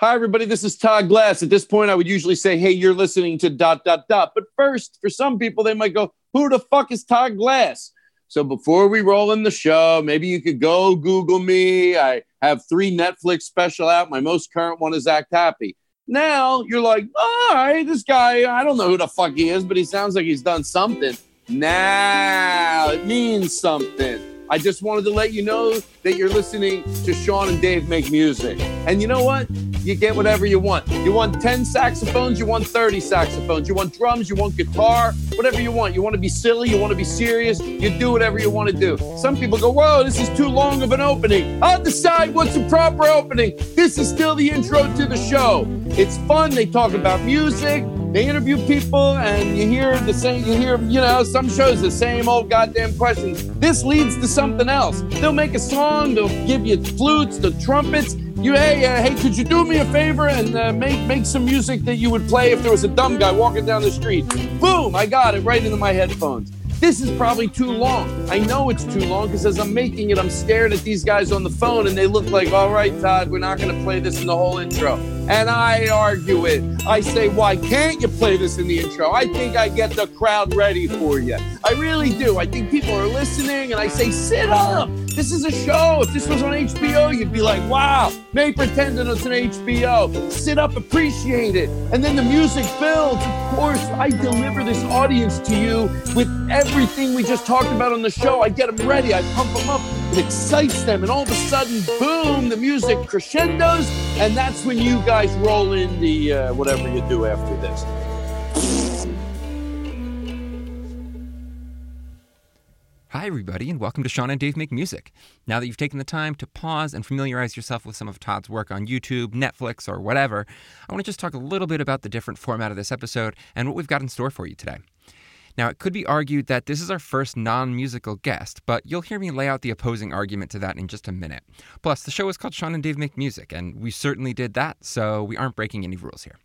Hi, everybody. This is Todd Glass. At this point, I would usually say, Hey, you're listening to dot, dot, dot. But first, for some people, they might go, Who the fuck is Todd Glass? So before we roll in the show, maybe you could go Google me. I have three Netflix special out. My most current one is Act Happy. Now you're like, all right, this guy, I don't know who the fuck he is, but he sounds like he's done something. Now it means something. I just wanted to let you know that you're listening to Sean and Dave make music. And you know what? You get whatever you want. You want 10 saxophones, you want 30 saxophones, you want drums, you want guitar, whatever you want. You want to be silly, you want to be serious, you do whatever you want to do. Some people go, Whoa, this is too long of an opening. I'll decide what's a proper opening. This is still the intro to the show. It's fun. They talk about music, they interview people and you hear the same you hear you know some shows the same old goddamn questions this leads to something else they'll make a song they'll give you flutes the trumpets you hey uh, hey could you do me a favor and uh, make make some music that you would play if there was a dumb guy walking down the street boom i got it right into my headphones this is probably too long. I know it's too long because as I'm making it, I'm staring at these guys on the phone and they look like, all right, Todd, we're not going to play this in the whole intro. And I argue it. I say, why can't you play this in the intro? I think I get the crowd ready for you. I really do. I think people are listening and I say, sit up. This is a show. If this was on HBO, you'd be like, wow, may pretend that it's an HBO. Sit up, appreciate it. And then the music builds. Of course, I deliver this audience to you with everything we just talked about on the show. I get them ready, I pump them up, it excites them. And all of a sudden, boom, the music crescendos. And that's when you guys roll in the uh, whatever you do after this. Hi, everybody, and welcome to Sean and Dave Make Music. Now that you've taken the time to pause and familiarize yourself with some of Todd's work on YouTube, Netflix, or whatever, I want to just talk a little bit about the different format of this episode and what we've got in store for you today. Now, it could be argued that this is our first non musical guest, but you'll hear me lay out the opposing argument to that in just a minute. Plus, the show is called Sean and Dave Make Music, and we certainly did that, so we aren't breaking any rules here.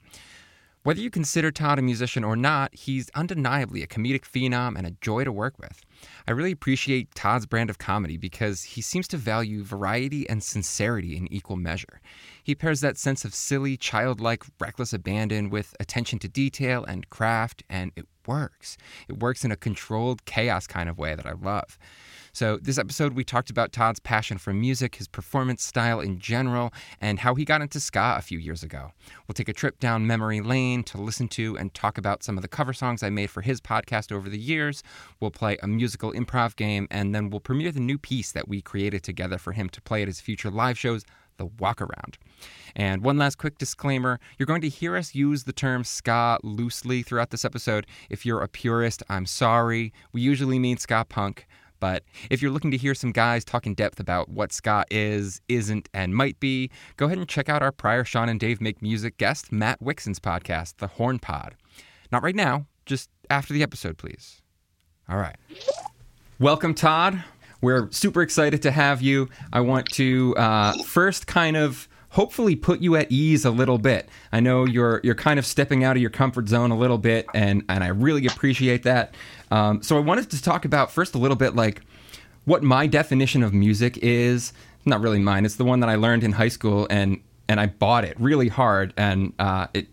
Whether you consider Todd a musician or not, he's undeniably a comedic phenom and a joy to work with. I really appreciate Todd's brand of comedy because he seems to value variety and sincerity in equal measure. He pairs that sense of silly, childlike, reckless abandon with attention to detail and craft, and it works. It works in a controlled chaos kind of way that I love. So, this episode, we talked about Todd's passion for music, his performance style in general, and how he got into ska a few years ago. We'll take a trip down memory lane to listen to and talk about some of the cover songs I made for his podcast over the years. We'll play a musical improv game, and then we'll premiere the new piece that we created together for him to play at his future live shows, The Walk Around. And one last quick disclaimer you're going to hear us use the term ska loosely throughout this episode. If you're a purist, I'm sorry. We usually mean ska punk. But if you're looking to hear some guys talk in depth about what ska is, isn't, and might be, go ahead and check out our prior Sean and Dave Make Music guest, Matt Wixon's podcast, The Horn Pod. Not right now, just after the episode, please. All right. Welcome, Todd. We're super excited to have you. I want to uh, first kind of hopefully put you at ease a little bit. I know you're you're kind of stepping out of your comfort zone a little bit, and and I really appreciate that. Um, so I wanted to talk about first a little bit like what my definition of music is. Not really mine. It's the one that I learned in high school, and and I bought it really hard, and uh, it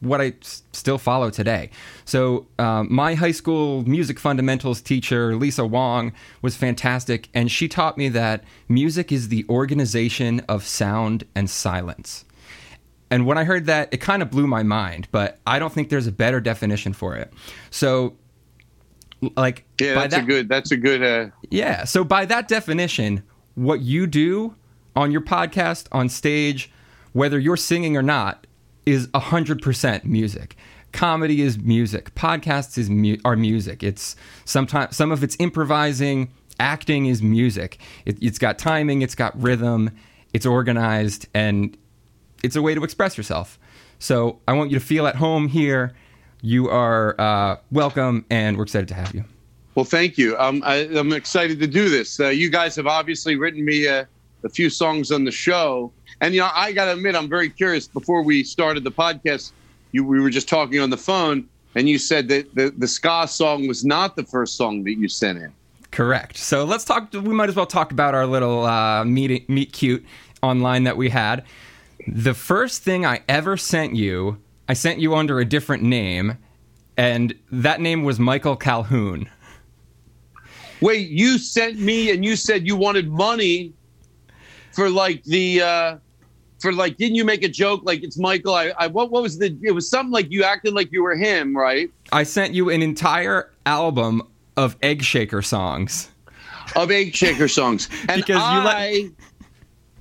what I still follow today. So, um, my high school music fundamentals teacher, Lisa Wong, was fantastic, and she taught me that music is the organization of sound and silence. And when I heard that, it kind of blew my mind, but I don't think there's a better definition for it. So, like, yeah, that's that, a good, that's a good, uh... yeah. So, by that definition, what you do on your podcast, on stage, whether you're singing or not, is 100% music. Comedy is music. Podcasts is mu- are music. It's sometimes some of it's improvising. Acting is music. It, it's got timing. It's got rhythm. It's organized, and it's a way to express yourself. So I want you to feel at home here. You are uh, welcome, and we're excited to have you. Well, thank you. Um, I, am excited to do this. Uh, you guys have obviously written me a, a few songs on the show and you know, I got to admit, I'm very curious. Before we started the podcast, you we were just talking on the phone, and you said that the the ska song was not the first song that you sent in. Correct. So let's talk. We might as well talk about our little uh, meet meet cute online that we had. The first thing I ever sent you, I sent you under a different name, and that name was Michael Calhoun. Wait, you sent me and you said you wanted money for like the uh for like didn't you make a joke like it's Michael? I, I what what was the it was something like you acted like you were him, right? I sent you an entire album of Egg Shaker songs. Of Egg Shaker songs. And Because you let- I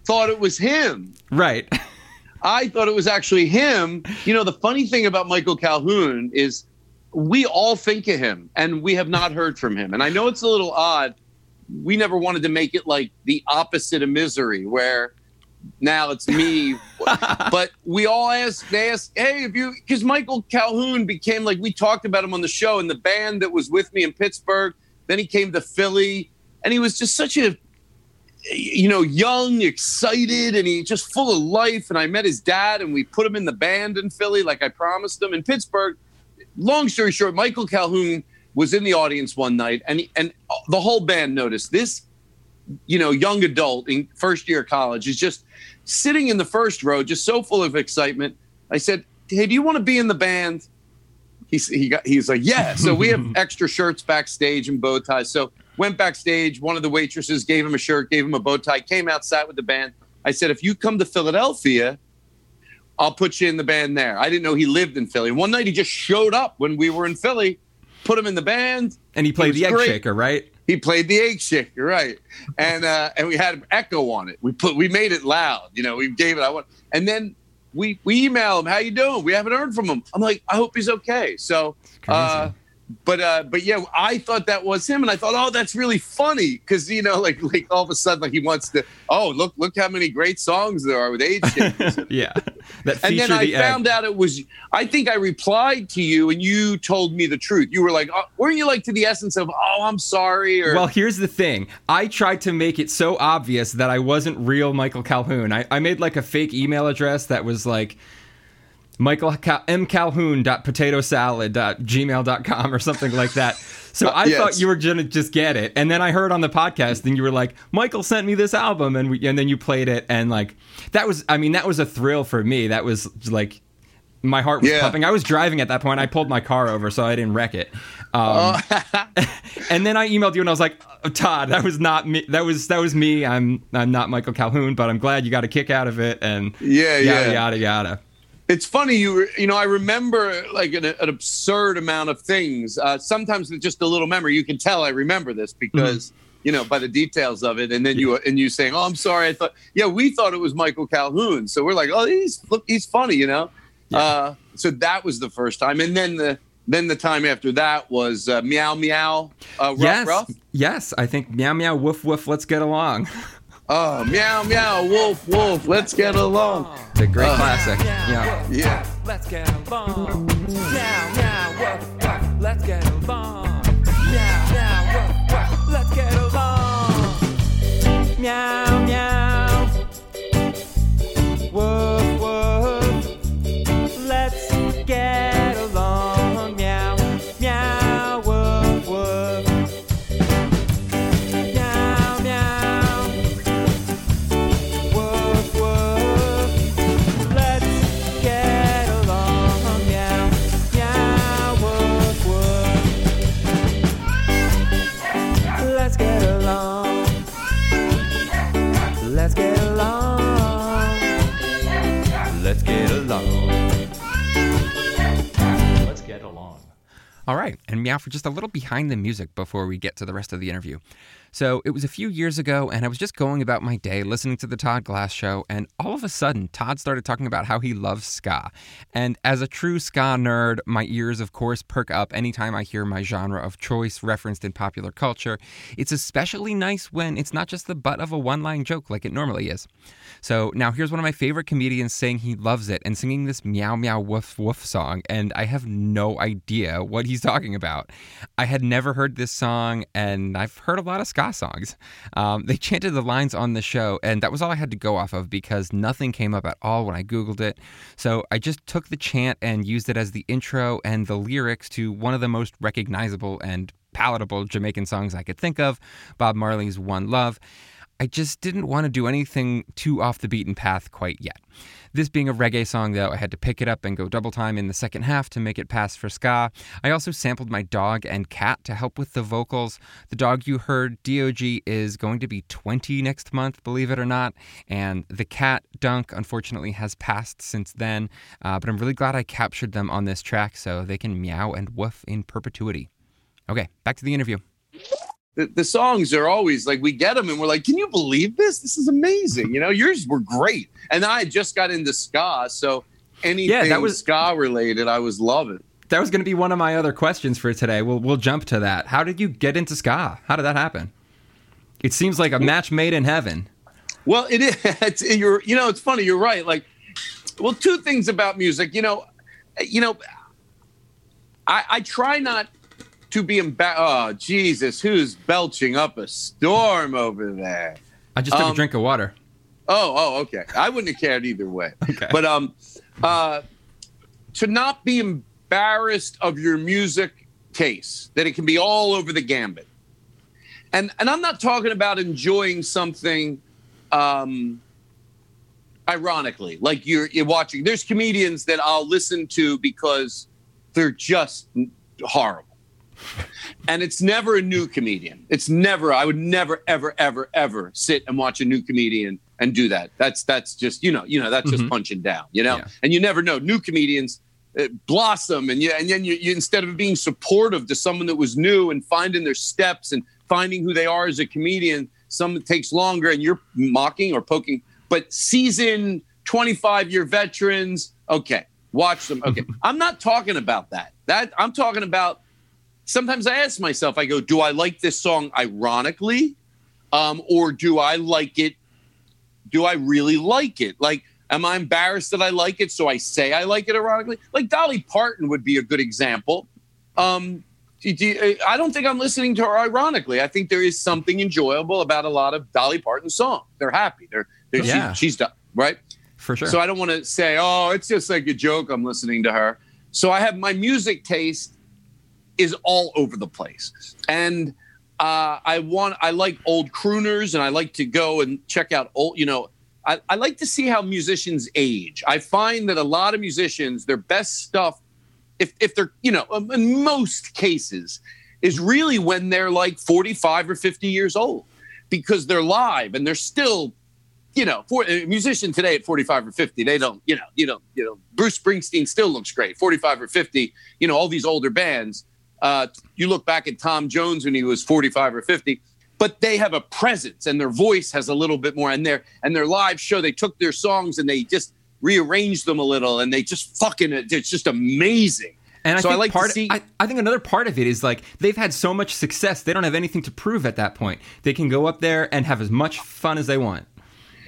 thought it was him. Right. I thought it was actually him. You know, the funny thing about Michael Calhoun is we all think of him and we have not heard from him. And I know it's a little odd. We never wanted to make it like the opposite of misery, where now it's me. but we all asked, they asked, hey, if you, because Michael Calhoun became like, we talked about him on the show and the band that was with me in Pittsburgh. Then he came to Philly and he was just such a, you know, young, excited, and he just full of life. And I met his dad, and we put him in the band in Philly, like I promised him in Pittsburgh. Long story short, Michael Calhoun was in the audience one night, and he, and the whole band noticed this. You know, young adult in first year of college is just sitting in the first row, just so full of excitement. I said, "Hey, do you want to be in the band?" He's he got he's like, "Yeah." So we have extra shirts backstage and bow ties. So went backstage. One of the waitresses gave him a shirt, gave him a bow tie, came outside with the band. I said, if you come to Philadelphia, I'll put you in the band there. I didn't know he lived in Philly. One night he just showed up when we were in Philly, put him in the band. And he played was the Egg great. Shaker, right? He played the egg shaker, right? And uh, and we had echo on it. We put we made it loud. You know, we gave it. I want, and then we we email him. How you doing? We haven't heard from him. I'm like, I hope he's okay. So, uh, but uh, but yeah, I thought that was him, and I thought, oh, that's really funny because you know, like like all of a sudden, like he wants to. Oh, look look how many great songs there are with age. Yeah. That And then I egg. found out it was. I think I replied to you, and you told me the truth. You were like, oh, weren't you like to the essence of, oh, I'm sorry, or Well, here's the thing. I tried to make it so obvious that I wasn't real Michael Calhoun. I, I made like a fake email address that was like Michael Cal- M. Calhoun.potatosalad.gmail.com or something like that. So I yes. thought you were gonna just get it, and then I heard on the podcast, and you were like, "Michael sent me this album," and we, and then you played it, and like that was, I mean, that was a thrill for me. That was like my heart was Yeah. pumping. I was driving at that point. I pulled my car over so I didn't wreck it. Um, and then I emailed you and I was like, oh, Todd, that was not me. That was that was me. I'm I'm not Michael Calhoun, but I'm glad you got a kick out of it. And Yeah, yada yeah. yada yada. It's funny, you you know, I remember like an, an absurd amount of things. Uh, sometimes with just a little memory, you can tell I remember this because you know by the details of it. And then you and you saying, "Oh, I'm sorry, I thought." Yeah, we thought it was Michael Calhoun, so we're like, "Oh, he's look, he's funny," you know. Uh, so that was the first time, and then the then the time after that was uh, Meow Meow. Uh, rough, yes, rough. yes. I think meow meow woof woof. Let's get along. Oh, Meow Meow Wolf Wolf. Let's get along. It's a great Uh. classic. Yeah. Yeah. Let's get along. Meow, meow, woof, woof. Let's get along. Meow, meow, woof, woof. Let's get along. Meow, meow. Woof, and meow for just a little behind the music before we get to the rest of the interview. So it was a few years ago, and I was just going about my day listening to the Todd Glass show, and all of a sudden, Todd started talking about how he loves ska. And as a true ska nerd, my ears, of course, perk up anytime I hear my genre of choice referenced in popular culture. It's especially nice when it's not just the butt of a one line joke like it normally is. So now here's one of my favorite comedians saying he loves it and singing this meow meow woof woof song, and I have no idea what he's talking about. I had never heard this song, and I've heard a lot of ska songs. Um, they chanted the lines on the show, and that was all I had to go off of because nothing came up at all when I Googled it. So I just took the chant and used it as the intro and the lyrics to one of the most recognizable and palatable Jamaican songs I could think of, Bob Marley's One Love. I just didn't want to do anything too off the beaten path quite yet. This being a reggae song, though, I had to pick it up and go double time in the second half to make it pass for ska. I also sampled my dog and cat to help with the vocals. The dog you heard, DOG, is going to be 20 next month, believe it or not. And the cat, Dunk, unfortunately has passed since then. Uh, but I'm really glad I captured them on this track so they can meow and woof in perpetuity. Okay, back to the interview the, the songs are always like we get them and we're like, can you believe this? This is amazing. You know, yours were great. And I just got into ska, so anything Yeah, that was- ska related, I was loving. That was going to be one of my other questions for today. We'll we'll jump to that. How did you get into ska? How did that happen? It seems like a match made in heaven. Well, it is. It's, you're, you know, it's funny. You're right. Like, well, two things about music. You know, you know, I, I try not to be embarrassed. Oh, Jesus, who's belching up a storm over there? I just took a Um, drink of water. Oh, oh, okay. I wouldn't have cared either way. Okay. But um, uh, to not be embarrassed of your music taste, that it can be all over the gambit. And and I'm not talking about enjoying something um ironically, like you're you're watching. There's comedians that I'll listen to because they're just horrible. And it's never a new comedian. It's never. I would never, ever, ever, ever sit and watch a new comedian and do that. That's that's just you know you know that's just Mhm. punching down. You know, Yeah. and you never know. New comedians uh, blossom, and you and then you, you instead of being supportive to someone that was new and finding their steps and finding who they are as a comedian, some takes longer, and you're mocking or poking. But seasoned, 25 year veterans, okay, watch them. Okay, I'm not talking about that. That I'm talking about sometimes I ask myself, I go, do I like this song ironically? Um, or do I like it? Do I really like it? Like, am I embarrassed that I like it? So I say I like it ironically? Like Dolly Parton would be a good example. Um, do- do- I don't think I'm listening to her ironically. I think there is something enjoyable about a lot of Dolly Parton songs. They're happy. They're, they're she- Yeah. she's done right. For sure. So I don't want to say, oh, it's just like a joke. I'm listening to her. So I have my music taste is all over the place, and uh, I want I like old crooners, and I like to go and check out old. You know, I, I like to see how musicians age. I find that a lot of musicians, their best stuff, if if they're you know, um, in most cases, is really when they're like 45 or 50 years old, because they're live and they're still you know, for a musician today at 45 or 50, they don't, you know, you know, you know, Bruce Springsteen still looks great. 45 or 50, you know, all these older bands. Uh, you look back at Tom Jones when he was 45 or 50, but they have a presence and their voice has a little bit more. And their and their live show, they took their songs and they just rearranged them a little, and they just fucking, it's just amazing. And I so I think like to part, see- I, I think another part of it is like they've had so much success, they don't have anything to prove at that point. They can go up there and have as much fun as they want.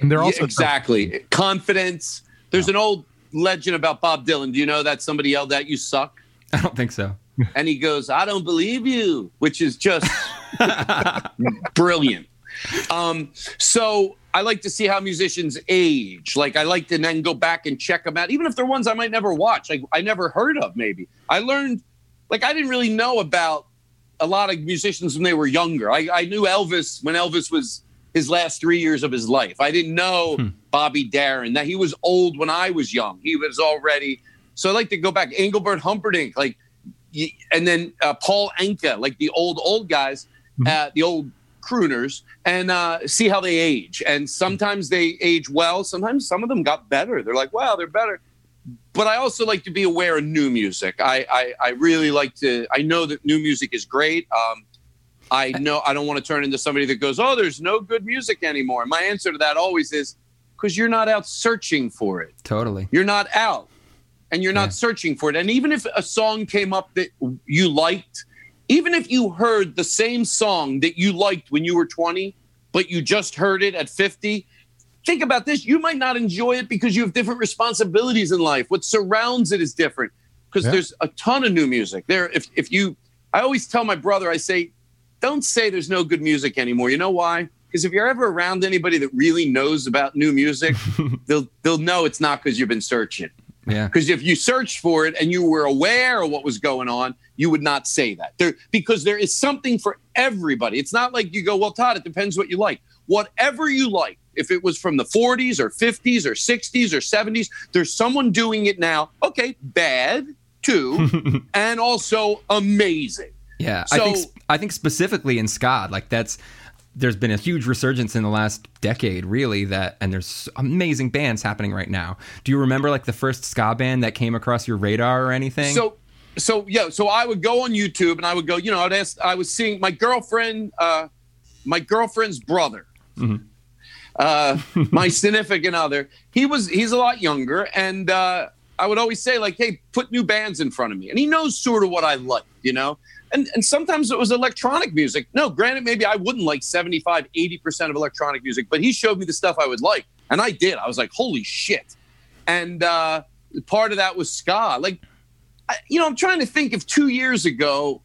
And they're Yeah, also exactly confidence. There's an old legend about Bob Dylan. Do you know that somebody yelled at you suck? I don't think so. And he goes, "I don't believe you," which is just brilliant. Um, so I like to see how musicians age. Like I like to then go back and check them out, even if they're ones I might never watch. Like I never heard of. Maybe I learned, like I didn't really know about a lot of musicians when they were younger. I, I knew Elvis when Elvis was his last three years of his life. I didn't know Bobby Darin that he was old when I was young. He was already. So I like to go back. Engelbert Humperdinck, like and then uh, Paul Anka, like the old old guys, uh, the old crooners, and uh, see how they age. And sometimes they age well. Sometimes some of them got better. They're like, wow, they're better. But I also like to be aware of new music. I I, I really like to. I know that new music is great. Um, I know I don't want to turn into somebody that goes, oh, there's no good music anymore. My answer to that always is because you're not out searching for it Totally. you're not out and you're not Yeah. searching for it. And even if a song came up that you liked, even if you heard the same song that you liked when you were 20, but you just heard it at 50, think about this. You might not enjoy it because you have different responsibilities in life. What surrounds it is different because Yeah. there's a ton of new music. There, if, if you, I always tell my brother, I say, don't say there's no good music anymore. You know why? Because if you're ever around anybody that really knows about new music, they'll they'll know it's not because you've been searching. Yeah. Because if you searched for it and you were aware of what was going on, you would not say that. There because there is something for everybody. It's not like you go, well, Todd, it depends what you like. whatever you like. If it was from the 40s or 50s or 60s or 70s, there's someone doing it now. Okay, bad too, and also amazing. Yeah, I So- think I think specifically in ska, like that's there's been a huge resurgence in the last decade, really. That and there's amazing bands happening right now. Do you remember like the first ska band that came across your radar or anything? So, so yeah, so I would go on YouTube and I would go, you know, I'd ask, I was seeing my girlfriend, uh, my girlfriend's brother, uh, my significant other. He was, he's a lot younger, and uh, I would always say like, hey, put new bands in front of me, and he knows sort of what I like, you know. And, and sometimes it was electronic music. No, granted, maybe I wouldn't like 75, 80% of electronic music, but he showed me the stuff I would like. And I did. I was like, holy shit. And uh, part of that was ska. Like, I, you know, I'm trying to think if two years ago,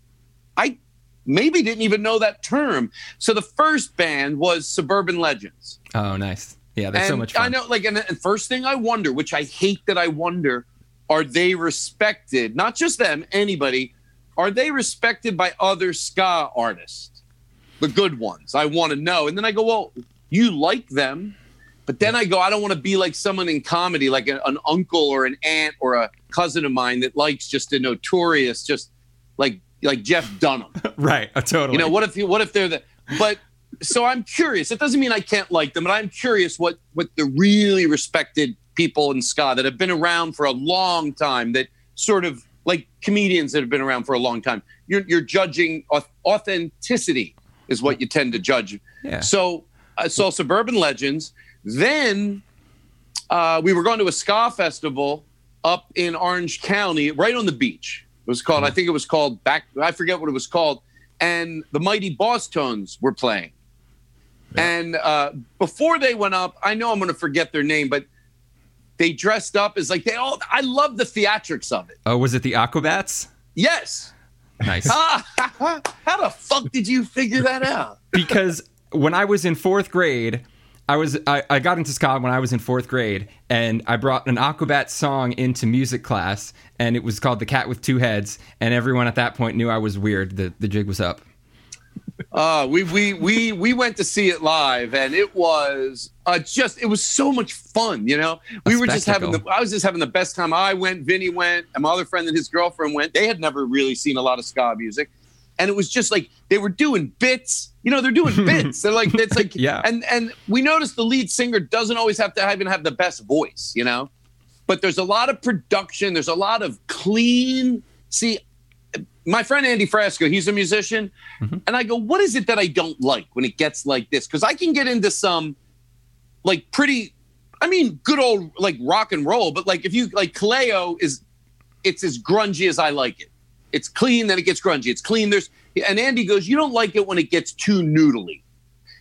I maybe didn't even know that term. So the first band was Suburban Legends. oh, nice. Yeah, that's and so much fun. I know, like, and the first thing I wonder, which I hate that I wonder, are they respected? Not just them, anybody. Are they respected by other ska artists? The good ones. I want to know. And then I go, well, you like them. But then I go, I don't want to be like someone in comedy, like a- an uncle or an aunt or a cousin of mine that likes just a notorious, just like like Jeff Dunham. Right, uh, totally. You know, what if you what if they're the but so I'm curious. It doesn't mean I can't like them, but I'm curious what what the really respected people in ska that have been around for a long time that sort of like comedians that have been around for a long time. You're you're judging authenticity is what you tend to judge. Yeah. So I saw Suburban Legends. Then uh, we were going to a ska festival up in Orange County, right on the beach. It was called, I think it was called back. I forget what it was called. And the Mighty Bosstones were playing. And uh, before they went up, I know I'm going to forget their name, but they dressed up as like they all. I love the theatrics of it. oh, was it the Aquabats? Yes. Nice. How the fuck did you figure that out? because when I was in fourth grade, I was I, I got into ska when I was in fourth grade, and I brought an Aquabat song into music class, and it was called "The Cat with Two Heads," and everyone at that point knew I was weird. The the jig was up. Uh, we we we we went to see it live, and it was uh, just it was so much fun. You know, we were just having the. I was just having the best time. I went, Vinny went, and my other friend and his girlfriend went. They had never really seen a lot of ska music, and it was just like they were doing bits. You know, they're doing bits. They're like it's like Yeah. And and we noticed the lead singer doesn't always have to even have the best voice. You know, but there's a lot of production. There's a lot of clean. See, my friend Andy Frasco, he's a musician. Mm-hmm. And I go, what is it that I don't like when it gets like this? Because I can get into some like pretty, I mean, good old like rock and roll, but like if you like Kaleo is, it's as grungy as I like it. It's clean, then it gets grungy. It's clean. There's, and Andy goes, you don't like it when it gets too noodly.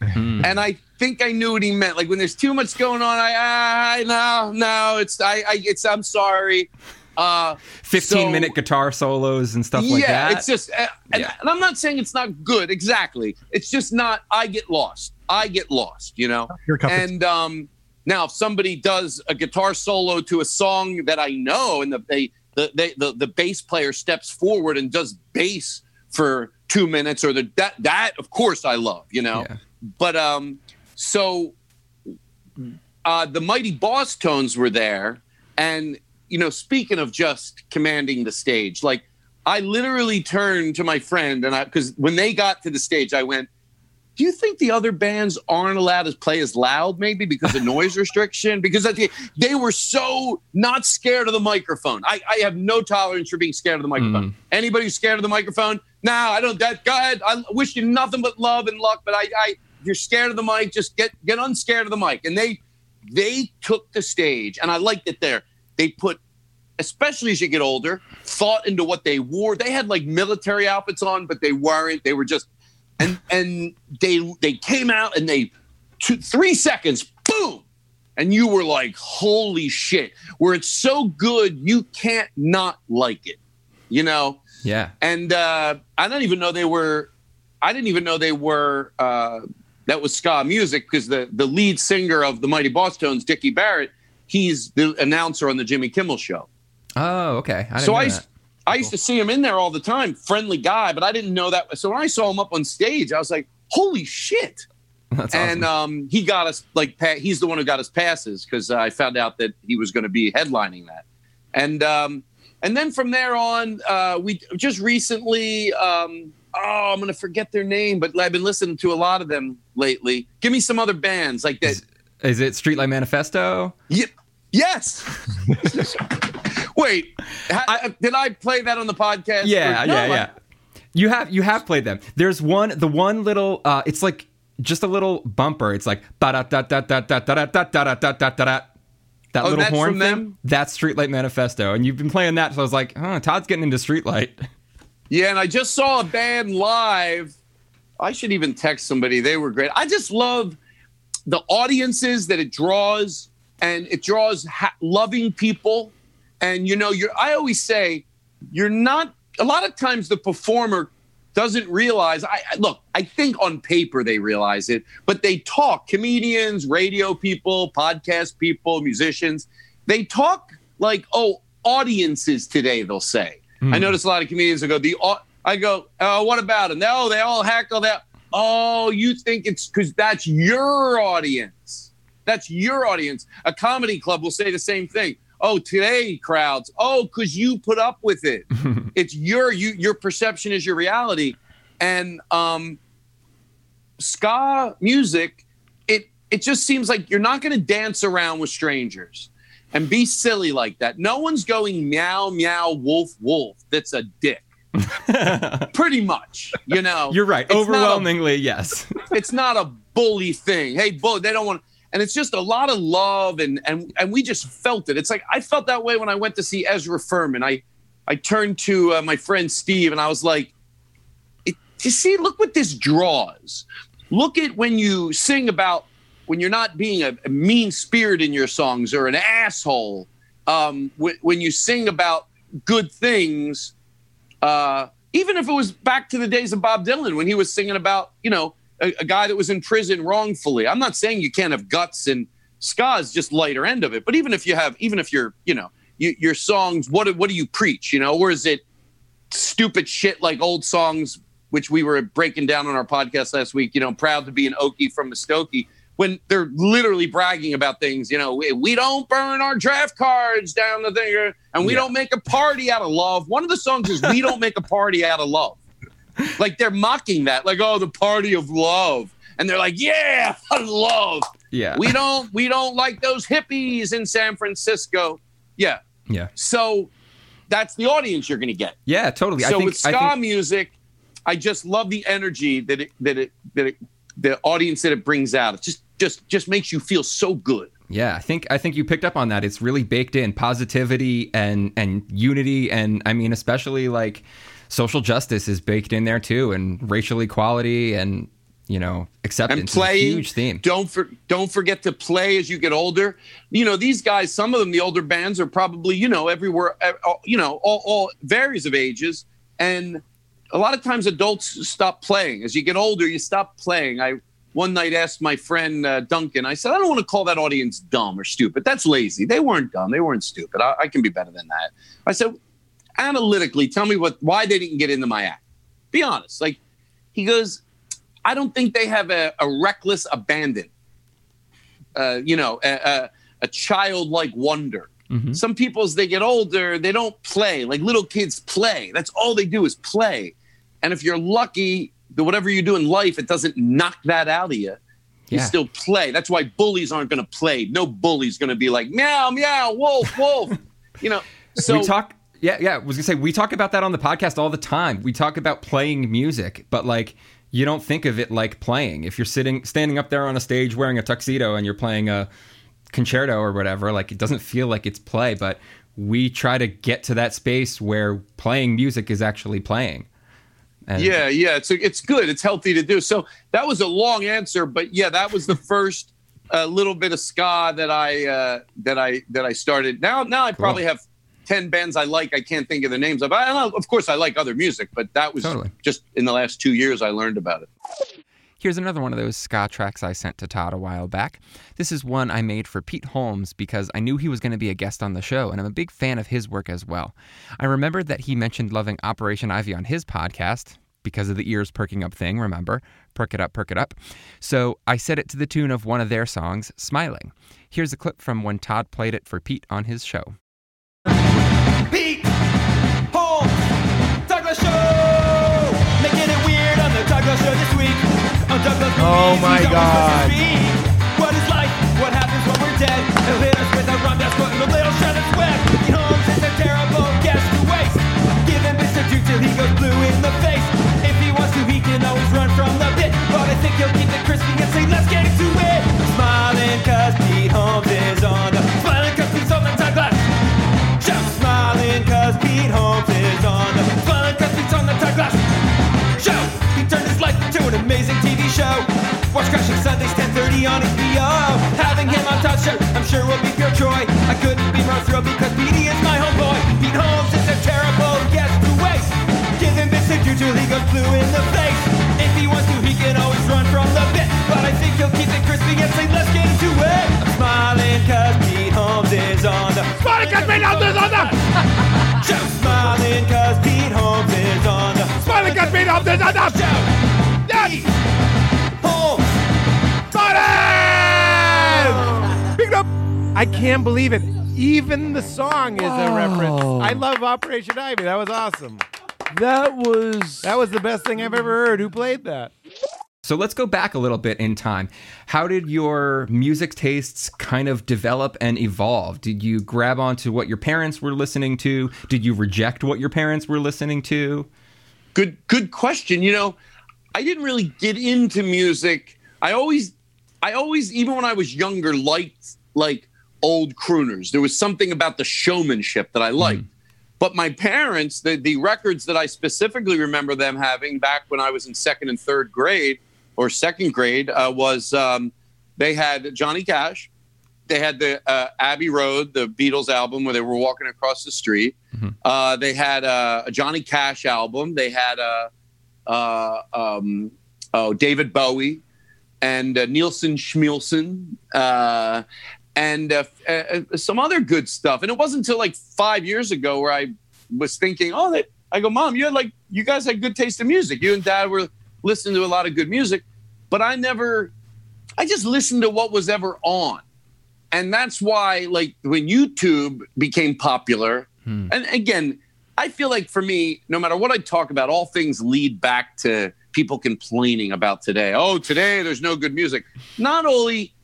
Mm-hmm. And I think I knew what he meant. Like when there's too much going on, I, I no, no, it's, I, I, it's, I'm sorry. Uh, Fifteen so- minute guitar solos and stuff yeah, like that. it's just, uh, and, Yeah. and I'm not saying it's not good. Exactly. It's just not. I get lost. I get lost. You know. Your cup of And um, now, if somebody does a guitar solo to a song that I know, and the they, the, they, the the bass player steps forward and does bass for two minutes, or the that that of course I love. You know. Yeah. But um, so uh, the Mighty Bosstones were there, and you know, speaking of just commanding the stage, like I literally turned to my friend and I because when they got to the stage, I went, "Do you think the other bands aren't allowed to play as loud, maybe because of noise restriction? Because I they were so not scared of the microphone. I, I have no tolerance for being scared of the hmm. microphone. Anybody who's scared of the microphone, no, I don't. That go ahead. I wish you nothing but love and luck, but I, I if you're scared of the mic, just get get unscared of the mic. And they they took the stage, and I liked it there. They put, especially as you get older, thought into what they wore. They had like military outfits on, but they weren't. They were just, and and they they came out and they two, three seconds, boom, and you were like, holy shit! Where it's so good, you can't not like it, you know yeah. and uh, I don't even know they were. I didn't even know they were. Uh, that was ska music because the the lead singer of the Mighty Bosstones, Dickie Barrett, he's the announcer on the Jimmy Kimmel Show. Oh, okay. I didn't so know I, that. used, I used to see him in there all the time, friendly guy, but I didn't know that. So when I saw him up on stage, I was like, "Holy shit!" That's and awesome. um, he got us like pa- he's the one who got us passes because I found out that he was going to be headlining that, and um, and then from there on, uh, we just recently. Um, oh, I'm going to forget their name, but I've been listening to a lot of them lately. Give me some other bands like that. Is, is it Streetlight Manifesto? Ye- yes. Wait, ha- did I play that on the podcast? Yeah, no, yeah, I- yeah. You have you have played them. There's one the one little uh it's like just a little bumper. It's like ba da da da da da da da da da da da da That Oh, little that's horn from thing. them? That's Streetlight Manifesto. And you've been playing that, so I was like, huh, Todd's getting into Streetlight. Yeah, and I just saw a band live. I should even text somebody. They were great. I just love the audiences that it draws, and it draws ha- loving people. And you know, you're. I always say, you're not. A lot of times, the performer doesn't realize. I look. I think on paper they realize it, but they talk. Comedians, radio people, podcast people, musicians. They talk like, oh, audiences today. They'll say. I hmm. notice a lot of comedians will go, the I go, oh, what about them? No, they all heckle that. Oh, you think it's because that's your audience. That's your audience. A comedy club will say the same thing. Oh, today crowds. Oh, because you put up with it. it's your you your perception is your reality. And um ska music, it it just seems like you're not gonna dance around with strangers and be silly like that. No one's going meow meow wolf wolf. That's a dick. Pretty much, you know. You're right. It's not a- Overwhelmingly, yes. it's not a bully thing. Hey, bull, they don't want. And it's just a lot of love, and and and we just felt it. It's like I felt that way when I went to see Ezra Furman. I I turned to uh, my friend Steve, and I was like, "You see, look what this draws. Look at when you sing about when you're not being a, a mean spirit in your songs or an asshole. Um, when, when you sing about good things." uh, even if it was back to the days of Bob Dylan when he was singing about, you know, a, a guy that was in prison wrongfully. I'm not saying you can't have guts and ska is just lighter end of it, but even if you have, even if you're, you know, you, your songs, what do- what do you preach? You know, or is it stupid shit like old songs, which we were breaking down on our podcast last week? You know, proud to be an Okie from Muskogee. When they're literally bragging about things, you know, we, we don't burn our draft cards down the thing, and we Yeah. don't make a party out of love. One of the songs is "We Don't Make a Party Out of Love." Like they're mocking that, like, "Oh, the party of love," and they're like, "Yeah, love." Yeah. We don't, we don't like those hippies in San Francisco. Yeah, yeah. so that's the audience you're going to get. Yeah, totally. So I think, with ska think music, I just love the energy that it that it that it the audience that it brings out. It just just just makes you feel so good. Yeah, I think I think you picked up on that. It's really baked in positivity and and unity and I mean especially like social justice is baked in there too and racial equality and you know acceptance And is a huge theme. don't for, don't forget to play as you get older. You know these guys. Some of them, the older bands, are probably you know everywhere. You know all, all varies of ages, and a lot of times adults stop playing. As you get older, you stop playing. I one night asked my friend uh, Duncan. I said, I don't want to call that audience dumb or stupid. That's lazy. They weren't dumb. They weren't stupid. I, I can be better than that. I said, analytically, tell me what why they didn't get into my act. Be honest. Like he goes, I don't think they have a, a reckless abandon. Uh, you know, a, a, a childlike wonder. Mhm. Some people, as they get older, they don't play. Like little kids play. That's all they do is play. And if you're lucky, that whatever you do in life, it doesn't knock that out of you. You Yeah. still play. That's why bullies aren't going to play. No bully's going to be like meow meow wolf wolf. you know. So we talk yeah yeah i was gonna say we talk about that on the podcast all the time we talk about playing music but like you don't think of it like playing if you're sitting standing up there on a stage wearing a tuxedo and you're playing a concerto or whatever like it doesn't feel like it's play but we try to get to that space where playing music is actually playing and Yeah, yeah, it's it's good. It's healthy to do. So that was a long answer, but yeah, that was the first uh, little bit of ska that I uh, that I that I started. Now now I probably have ten bands I like. I can't think of the names of. I of course, I like other music, but that was Totally. just in the last two years I learned about it. Here's another one of those ska tracks I sent to Todd a while back. This is one I made for Pete Holmes because I knew he was going to be a guest on the show, and I'm a big fan of his work as well. I remembered that he mentioned loving Operation Ivy on his podcast because of the ears perking up thing, remember? Perk It Up, Perk It Up. So I set it to the tune of one of their songs, Smiling. Here's a clip from when Todd played it for Pete on his show. Todd Glass Show, making it weird on the Todd Glass Show this week. On Douglas Oh Movies, my God. to. What is life? What happens when we're dead? Hit us with a rum that's put in a little shredded sweat. Pete Holmes is a terrible guest to waste. Give him Mr. Duke till he goes blue in the face. If he wants to, he can always run from the bit. But I think he'll keep it crispy and say, let's get into it. Smiling cause Pete Holmes is on the show. Watch Crashing Sundays 1030 on HBO Having him on Todd's show I'm sure will be pure joy. I couldn't be more thrilled because Petey is my homeboy. Pete Holmes is a terrible guest to waste. Give him bits to do till he goes blue in the face. If he wants to he can always run from the bit But I think he'll keep it crispy and say let's get into it. I'm smiling cause Pete Holmes is on the Smiling cause Pete Holmes is on the Shout smiling cause Pete Holmes is on the Smiling cause Pete Holmes is on the Shout I can't believe it. Even the song is a reference. Oh. I love Operation Ivy. That was awesome. That was That was the best thing I've ever heard. Who played that? So let's go back a little bit in time. How did your music tastes kind of develop and evolve? Did you grab onto what your parents were listening to? Did you reject what your parents were listening to? good good question you know i didn't really get into music i always i always even when i was younger liked like old crooners. There was something about the showmanship that i liked. But my parents the, the records that i specifically remember them having back when i was in second and third grade or second grade uh, was um, they had johnny cash. They had the uh, Abbey Road, the Beatles album where they were walking across the street. Uh, they had uh, a Johnny Cash album. They had a uh, um, oh David Bowie and uh, Nilsson Schmilsson uh, and uh, uh, some other good stuff. And it wasn't until like five years ago where I was thinking, oh, that I go, Mom, you had like you guys had good taste in music. You and Dad were listening to a lot of good music, but I never. I just listened to what was ever on and that's why like when youtube became popular and again i feel like for me no matter what i talk about all things lead back to people complaining about today oh today there's no good music not only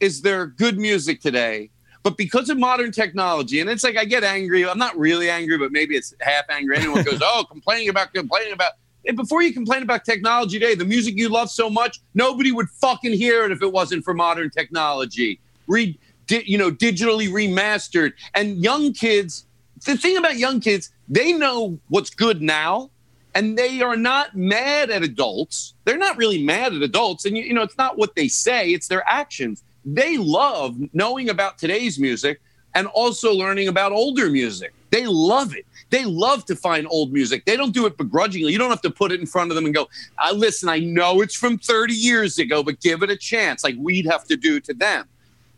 is there good music today but because of modern technology and it's like i get angry. I'm not really angry but maybe it's half angry. Anyone goes oh complaining about complaining about Hey, before you complain about technology today the music you love so much nobody would fucking hear it if it wasn't for modern technology. Read di- you know digitally remastered. And young kids the thing about young kids they know what's good now and they are not mad at adults. They're not really mad at adults and you, you know it's not what they say it's their actions they love knowing about today's music and also learning about older music they love it they love to find old music they don't do it begrudgingly you don't have to put it in front of them and go uh, listen i know it's from 30 years ago but give it a chance like we'd have to do to them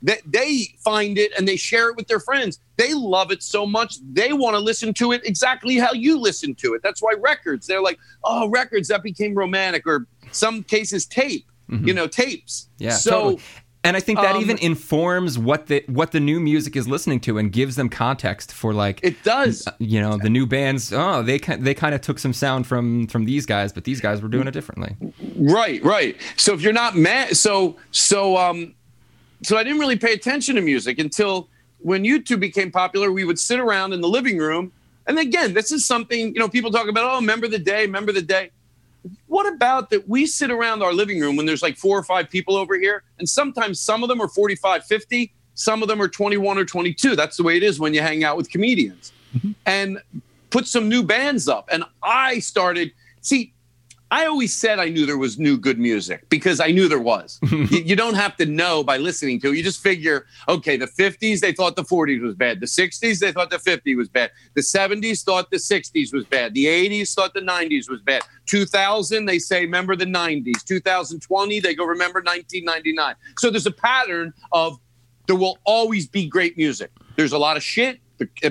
they, they find it and they share it with their friends. They love it so much they want to listen to it exactly how you listen to it. That's why records. They're like, oh, records that became romantic, or some cases tape. You know, tapes. Yeah. So totally. And I think that um, even informs what the what the new music is listening to and gives them context for like it does. you know the new bands. Oh, they they kind of took some sound from from these guys, but these guys were doing it differently. Right, right. So if you're not mad, so so um, so I didn't really pay attention to music until when YouTube became popular. We would sit around in the living room, and again, this is something you know people talk about. Oh, remember the day? Remember the day? What about that? We sit around our living room when there's like four or five people over here, and sometimes some of them are 45, 50, some of them are 21 or 22. That's the way it is when you hang out with comedians. Mm-hmm. And put some new bands up. And I started, see, I always said I knew there was new good music because I knew there was. you, you don't have to know by listening to it. You just figure, okay, the 50s, they thought the 40s was bad. The 60s, they thought the 50s was bad. The 70s thought the 60s was bad. The 80s thought the 90s was bad. 2000, they say, remember the 90s. 2020, they go, remember 1999. So there's a pattern of there will always be great music. There's a lot of shit,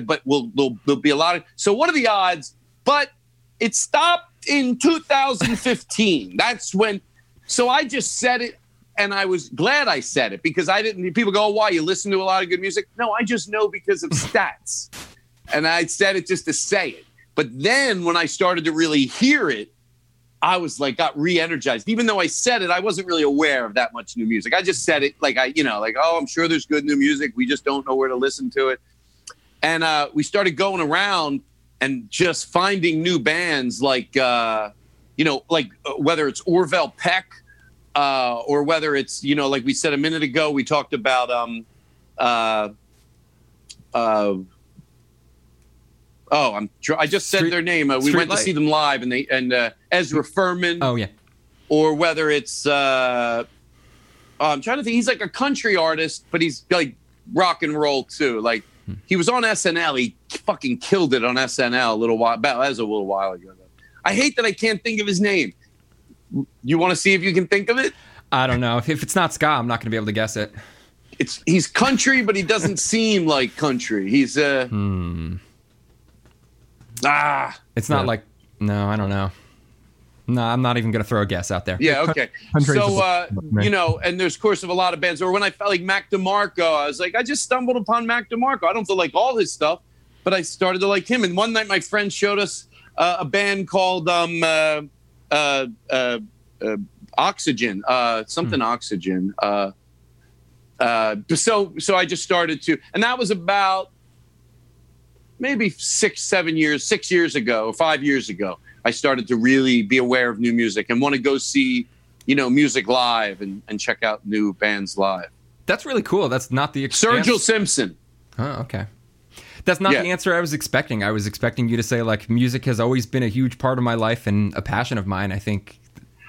but will there'll, there'll be a lot of. So what are the odds? But it stopped in 2015. That's when So I just said it, and I was glad I said it because I didn't. People go, oh, "Why you listen to a lot of good music?" No, I just know because of stats, and I said it just to say it. But then when I started to really hear it, I was like got re-energized. Even though I said it, I wasn't really aware of that much new music. I just said it like I, you know, like oh, I'm sure there's good new music. We just don't know where to listen to it. And uh, we started going around and just finding new bands like uh, you know, like uh, whether it's Orville Peck uh, or whether it's you know, like we said a minute ago, we talked about um, uh, uh, oh, I'm I just said Street- their name. Uh, we went to see them live, and they and uh, Ezra Furman, Oh yeah. or whether it's uh, oh, I'm trying to think. He's like a country artist, but he's like rock and roll too. Like he was on SNL. He fucking killed it on SNL a little while. That was a little while ago. I hate that I can't think of his name. You want to see if you can think of it? I don't know if, it's not ska, I'm not going to be able to guess it. It's he's country, but he doesn't seem like country. He's uh ah It's not like no, I don't know. No, I'm not even going to throw a guess out there. Yeah, okay. So, uh, you know, and there's, of course, of a lot of bands. Or when I felt like Mac DeMarco, I was like, I just stumbled upon Mac DeMarco. I don't feel like all his stuff, but I started to like him. And one night, my friend showed us uh, a band called um, uh, uh, uh, uh, Oxygen, uh, something Oxygen. Uh, uh, so, so I just started to, and that was about maybe six, seven years, six years ago, five years ago, I started to really be aware of new music and want to go see, you know, music live and, and check out new bands live. That's really cool. That's not the ex- Sturgill Simpson. Oh, okay. That's not Yeah. the answer I was expecting. I was expecting you to say like music has always been a huge part of my life and a passion of mine. I think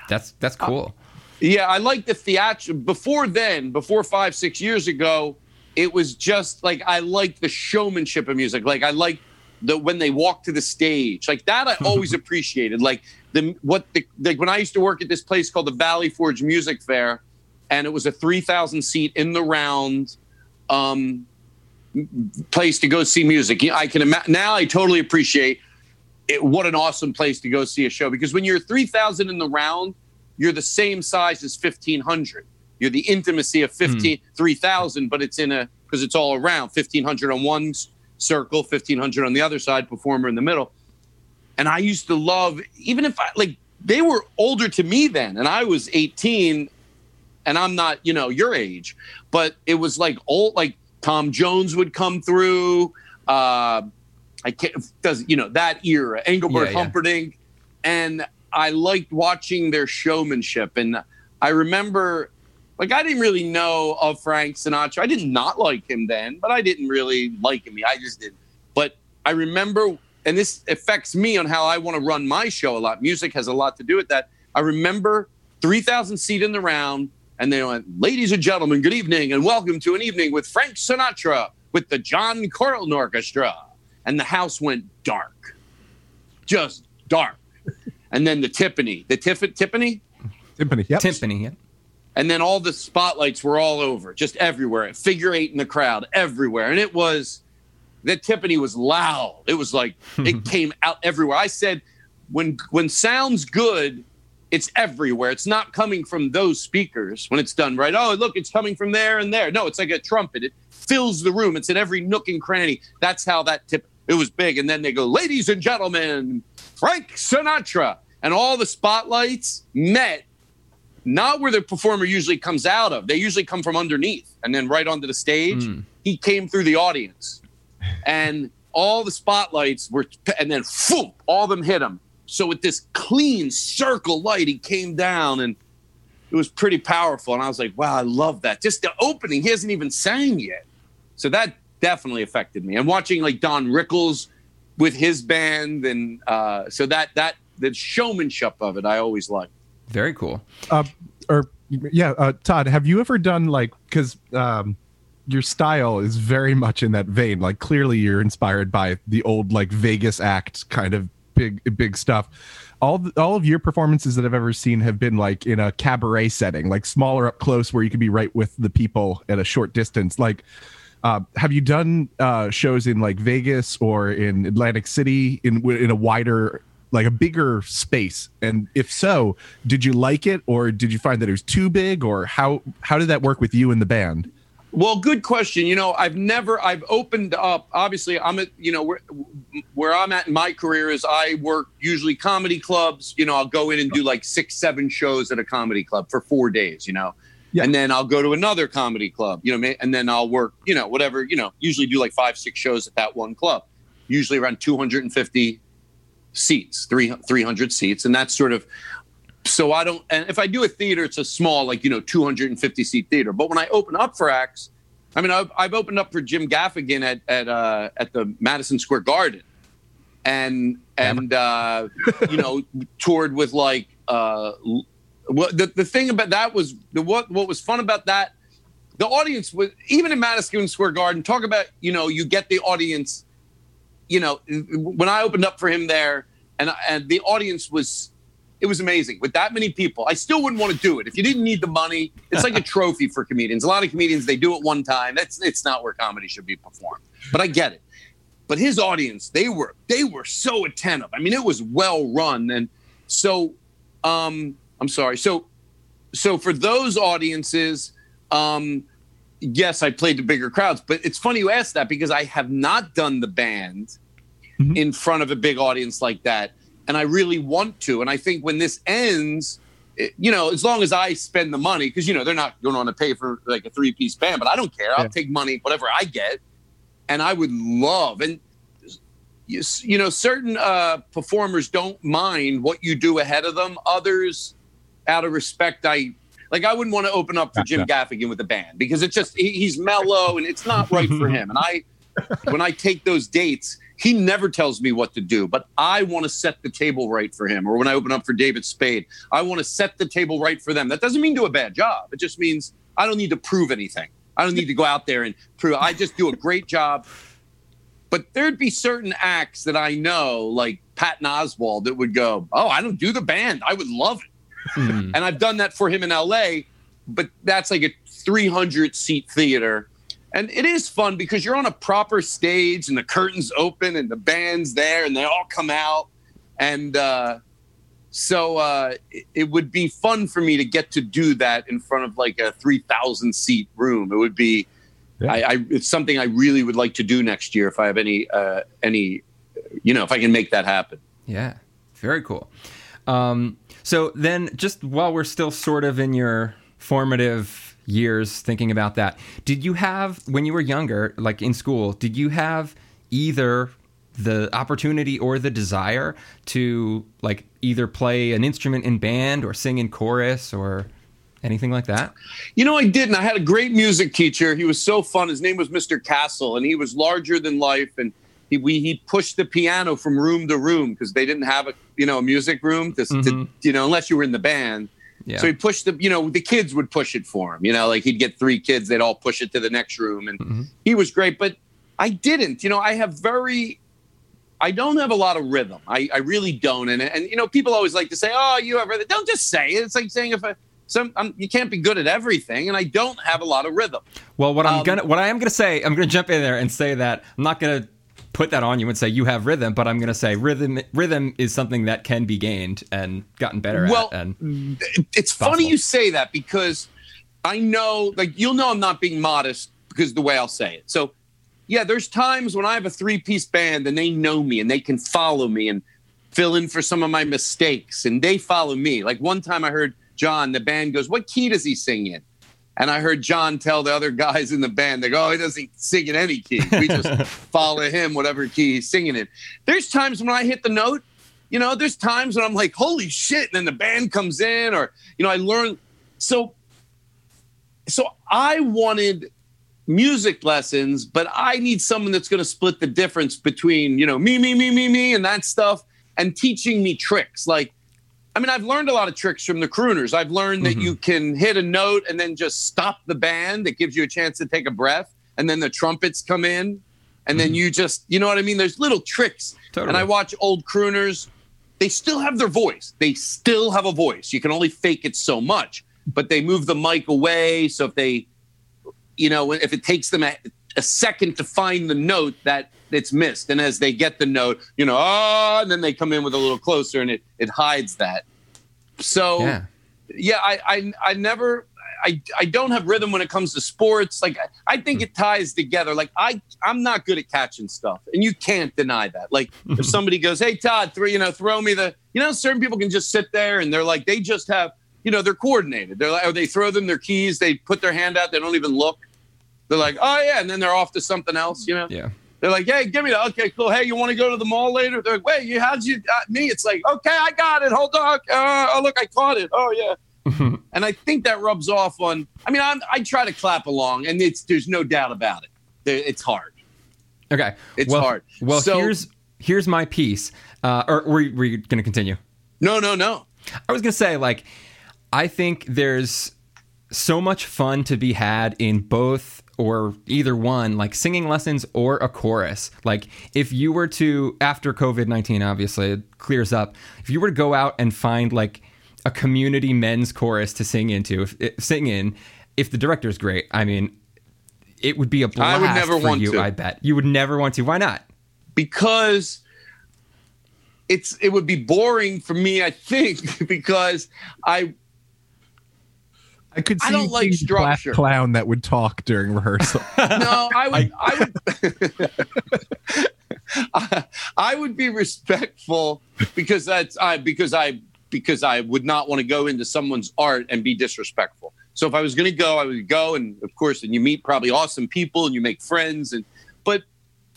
that's that's cool. Uh, yeah, I like the theater. Before then, before five, six years ago, it was just like I liked the showmanship of music. Like I liked the when they walk to the stage, like that. I always appreciated. Like the what the like when I used to work at this place called the Valley Forge Music Fair, and it was a three thousand seat in the round. Um, place to go see music. I can imagine now. I totally appreciate it. What an awesome place to go see a show because when you're three thousand in the round, you're the same size as fifteen hundred. You're the intimacy of 15, 3,000, but it's in a because it's all around fifteen hundred on one circle, fifteen hundred on the other side, performer in the middle. And I used to love even if I like they were older to me then, and I was eighteen, and I'm not, you know, your age, but it was like old, like Tom Jones would come through. Uh, I can't, does you know that era, Engelbert Yeah, yeah. Humperdinck, and I liked watching their showmanship. And I remember, like, I didn't really know of Frank Sinatra. I did not like him then, but I didn't really like him. I just didn't. But I remember, and this affects me on how I want to run my show a lot. Music has a lot to do with that. I remember 3,000 seat in the round, and they went, Ladies and gentlemen, good evening, and welcome to an evening with Frank Sinatra with the John Carlton Orchestra. And the house went dark, just dark. and then the Tiffany, the Tiff- Tiffany, Timpani. Yep. Timpani. Yeah. And then all the spotlights were all over, just everywhere. Figure eight in the crowd, everywhere, and it was that Tiffany was loud. It was like it came out everywhere. I said, when when sounds good, it's everywhere. It's not coming from those speakers when it's done right. Oh, look, it's coming from there and there. No, it's like a trumpet. It fills the room. It's in every nook and cranny. That's how that tip. It was big, and then they go, ladies and gentlemen, Frank Sinatra, and all the spotlights met not where the performer usually comes out of. They usually come from underneath and then right onto the stage. He came through the audience, and all the spotlights were, and then phew, all of them hit him. So with this clean circle light, he came down, and it was pretty powerful. And I was like, wow, I love that. Just the opening, he hasn't even sang yet. So that definitely affected me. And watching like Don Rickles with his band, and uh, so that that the showmanship of it, I always liked. Very cool. uh, or yeah, uh, Todd, have you ever done like because um, your style is very much in that vein. Like clearly, you're inspired by the old like Vegas act kind of big big stuff. All th- all of your performances that I've ever seen have been like in a cabaret setting, like smaller up close, where you can be right with the people at a short distance. Like, uh, have you done uh, shows in like Vegas or in Atlantic City in in a wider like a bigger space and if so did you like it or did you find that it was too big or how how did that work with you and the band Well, good question. You know, I've never I've opened up. Obviously, I'm at you know where where I'm at in my career is I work usually comedy clubs. You know, I'll go in and do like six, seven shows at a comedy club for four days. You know, Yeah. and then I'll go to another comedy club. You know, and then I'll work. You know, whatever. You know, usually do like five, six shows at that one club. Usually around 250 seats, three 300 seats, and that's sort of so I don't. And if I do a theater, it's a small, like you know, 250 seat theater. But when I open up for acts, I mean, I've, I've opened up for Jim Gaffigan at at uh, at the Madison Square Garden, and and uh, you know, toured with like uh, l- what the the thing about that was the what what was fun about that. The audience was even in Madison Square Garden. Talk about you know you get the audience. You know, when I opened up for him there, and and the audience was it was amazing with that many people. I still wouldn't want to do it if you didn't need the money. It's like a trophy for comedians. A lot of comedians they do it one time. That's it's not where comedy should be performed. But I get it. But his audience, they were they were so attentive. I mean, it was well run, and so um, I'm sorry. So so for those audiences, um, yes, I played to bigger crowds. But it's funny you asked that because I have not done the band Mhm. in front of a big audience like that, and I really want to. And I think when this ends, it- you know, as long as I spend the money, because you know they're not going to to pay for like a three piece band, but I don't care. I'll Yeah. take money, whatever I get, and I would love and. You, you know, certain uh, performers don't mind what you do ahead of them. Others, out of respect, I like. I wouldn't want to open up for Jim Gaffigan with a band because it's just he, he's mellow and it's not right for him. And I, when I take those dates, he never tells me what to do, but I want to set the table right for him. Or when I open up for David Spade, I want to set the table right for them. That doesn't mean do a bad job. It just means I don't need to prove anything. I don't need to go out there and prove. I just do a great job. But there'd be certain acts that I know, like Patton Oswalt, that would go, "Oh, I don't do the band. I would love it." Hmm. and I've done that for him in LA, but that's like a 300 seat theater. And it is fun because you're on a proper stage and the curtains open and the band's there and they all come out. And uh, so uh, it, it would be fun for me to get to do that in front of like a 3,000 seat room. It would be, Yeah. I, I, it's something I really would like to do next year if I have any, uh, any, you know, if I can make that happen. Yeah, very cool. Um, so then, just while we're still sort of in your formative years thinking about that, did you have, when you were younger, like in school, did you have either the opportunity or the desire to like either play an instrument in band or sing in chorus or anything like that? You know, I didn't. I had a great music teacher. He was so fun. His name was Mr. Castle, and he was larger than life. And he we he pushed the piano from room to room because they didn't have a you know a music room to, to Mhm. you know unless you were in the band. Yeah. So he pushed the you know the kids would push it for him. You know, like he'd get three kids, they'd all push it to the next room, and Mhm. he was great. But I didn't. You know, I have very. I don't have a lot of rhythm. I, I really don't. And and you know, people always like to say, "Oh, you have rhythm." Don't just say it. It's like saying if I, some I'm, you can't be good at everything, and I don't have a lot of rhythm. Well, what I'm Um, gonna, what I am gonna say, I'm gonna jump in there and say that I'm not gonna put that on you and say you have rhythm, but I'm gonna say rhythm, rhythm is something that can be gained and gotten better Well, at. And it's Possible. funny you say that because I know, like, you'll know I'm not being modest because the way I'll say it. So, yeah, there's times when I have a three piece band and they know me and they can follow me and fill in for some of my mistakes and they follow me. Like, one time I heard John, the band goes, What key does he sing in? And I heard John tell the other guys in the band, they go, Oh, he doesn't sing in any key. We just follow him, whatever key he's singing in. There's times when I hit the note you know, there's times when I'm like, holy shit, and then the band comes in, or you know, I learn. So, so I wanted music lessons, but I need someone that's going to split the difference between you know me, me, me, me, me, and that stuff, and teaching me tricks. Like, I mean, I've learned a lot of tricks from the crooners. I've learned that Mhm. you can hit a note and then just stop the band. It gives you a chance to take a breath, and then the trumpets come in, and then you just, you know what I mean? There's little tricks totally. and I watch old crooners. They still have their voice. They still have a voice. You can only fake it so much, but they move the mic away. So if they, you know, if it takes them a, a second to find the note, that it's missed. And as they get the note, you know, oh, and then they come in with a little closer, and it it hides that. So Yeah. yeah, I, I I never I I don't have rhythm when it comes to sports. Like I, I think it ties together. Like I I'm not good at catching stuff, and you can't deny that. Like if somebody goes, "Hey Todd, throw you know throw me the," you know, certain people can just sit there and they're like they just have you know they're coordinated. They're like, or they throw them their keys, they put their hand out, they don't even look. They're like, "Oh yeah," and then they're off to something else. You know. Yeah. They're like, hey, give me that. Okay, cool. Hey, you want to go to the mall later? They're like, wait, you how'd you uh, me? It's like, okay, I got it. Hold on. Uh, oh, look, I caught it. Oh yeah. and I think that rubs off on. I mean, I'm, I try to clap along, and it's there's no doubt about it. It's hard. Okay. It's well, hard. Well, So- here's here's my piece. Uh, or were you, were you going to continue? No, no, no. I was gonna say, like, I think there's so much fun to be had in both or either one, like singing lessons or a chorus. Like, if you were to, after COVID 19, obviously, it clears up, if you were to go out and find like a community men's chorus to sing into, if, if- sing in, if the director's great, I mean, it would be a blast I would never for want you, to. I bet. You would never want to. Why not? because it's it would be boring for me. I think because I I could see I don't like being black structure. clown that would talk during rehearsal. no, I would, I, would, I, I would be respectful because that's I because I because I would not want to go into someone's art and be disrespectful. So if I was going to go, I would go, and of course, and you meet probably awesome people and you make friends, and but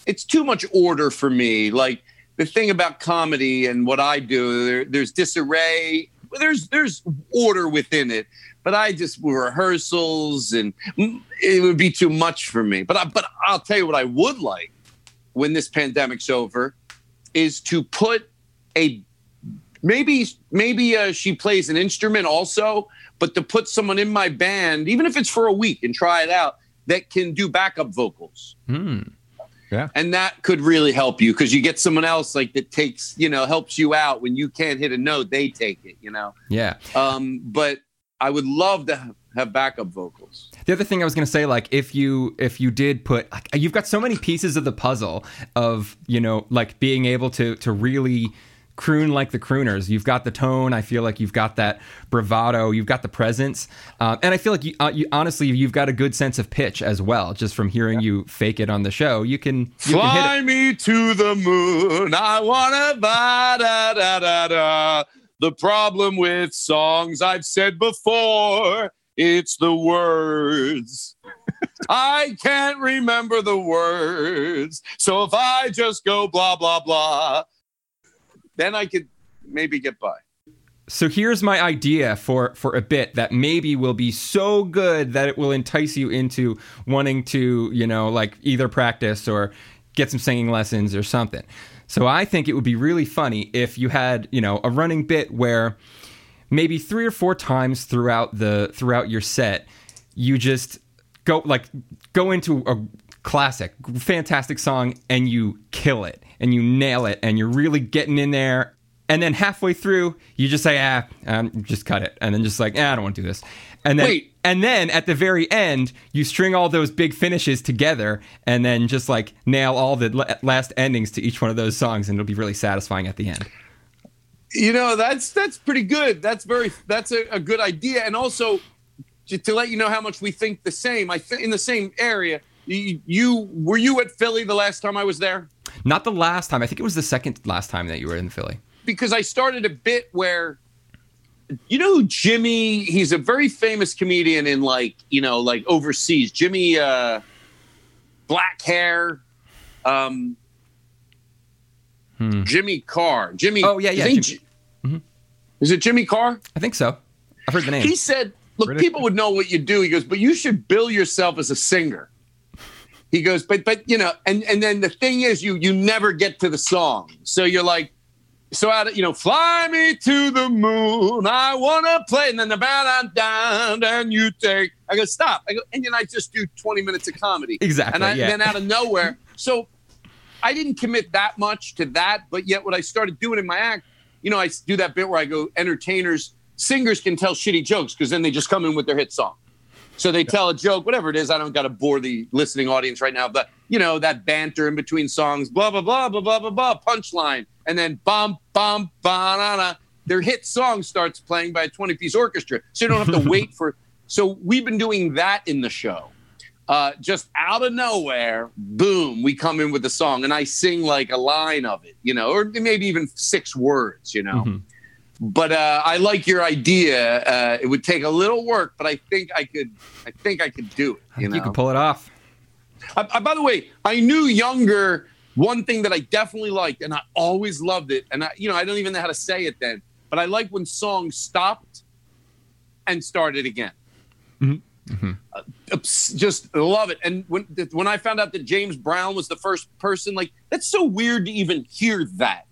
it's too much order for me. Like the thing about comedy and what I do, there, there's disarray. There's there's order within it, but I just rehearsals and mm, it would be too much for me. But I, but I'll tell you what I would like when this pandemic's over is to put a maybe maybe uh, she plays an instrument also, but to put someone in my band, even if it's for a week, and try it out that can do backup vocals Hmm. and that could really help you because you get someone else like that takes you know helps you out when you can't hit a note they take it you know Yeah. um but i would love to have, backup vocals The other thing I was going to say, like, if you if you did put, like, you've got so many pieces of the puzzle of you know, like being able to to really croon like the crooners. You've got the tone. I feel like you've got that bravado. You've got the presence, um, and I feel like you, uh, you honestly you've got a good sense of pitch as well. Just from hearing you fake it on the show, you can you can hit fly it. me to the moon i wanna ba da da da da the problem with songs i've said before it's the words I can't remember the words. So if I just go blah, blah, blah, then I could maybe get by. So here's my idea for for a bit that maybe will be so good that it will entice you into wanting to, you know, like either practice or get some singing lessons or something. So I think it would be really funny if you had, you know, a running bit where maybe 3 or 4 times throughout the throughout your set you just go like go into a classic fantastic song and you kill it and you nail it and you're really getting in there. And then halfway through you just say ah um, just cut it. And then just like ah, i don't want to do this and then Wait. and then at the very end you string all those big finishes together and then just like nail all the last endings to each one of those songs and it'll be really satisfying at the end You know, that's that's pretty good. That's very that's a, a good idea. And also to, to let you know how much we think the same. I think in the same area. You, you were you at Philly the last time I was there? not the last time i think it was the second last time that you were in philly because I started a bit where you know Jimmy he's a very famous comedian in like you know like overseas. Jimmy uh black hair um Hmm. Jimmy Carr. Jimmy Oh, yeah, yeah, Jimmy- Ji- is it Jimmy Carr? I think so. I've heard the name. He said look British. people would know what you do. He goes but you should bill yourself as a singer. He goes but but you know and and then the thing is you you never get to the song. So you're like so out of you know fly me to the moon i want to play and then the band I'm down and you take i go stop i go and then i just do 20 minutes of comedy Exactly, and I, yeah. then out of nowhere so i didn't commit that much to that but yet what i started doing in my act you know i do that bit where i go entertainers singers can tell shitty jokes because then they just come in with their hit song so they tell a joke, whatever it is. I don't got to bore the listening audience right now, but you know, that banter in between songs, blah, blah, blah, blah, blah, blah, blah, punchline. And then bum, bum, banana. Their hit song starts playing by a 20 piece orchestra. So you don't have to wait for. So we've been doing that in the show. Uh, just out of nowhere, boom, we come in with a song and I sing like a line of it, you know, or maybe even six words, you know. Mhm. But uh, I like your idea. Uh, it would take a little work, but I think I could. I think I could do it. You know. you can pull it off. I, I- by the way, I knew younger. One thing that I definitely liked, and I always loved it, and I, you know, I don't even know how to say it then, but I like when songs stopped and started again. Mhm. Mhm. Uh, just love it. And when when I found out that James Brown was the first person, like that's so weird to even hear that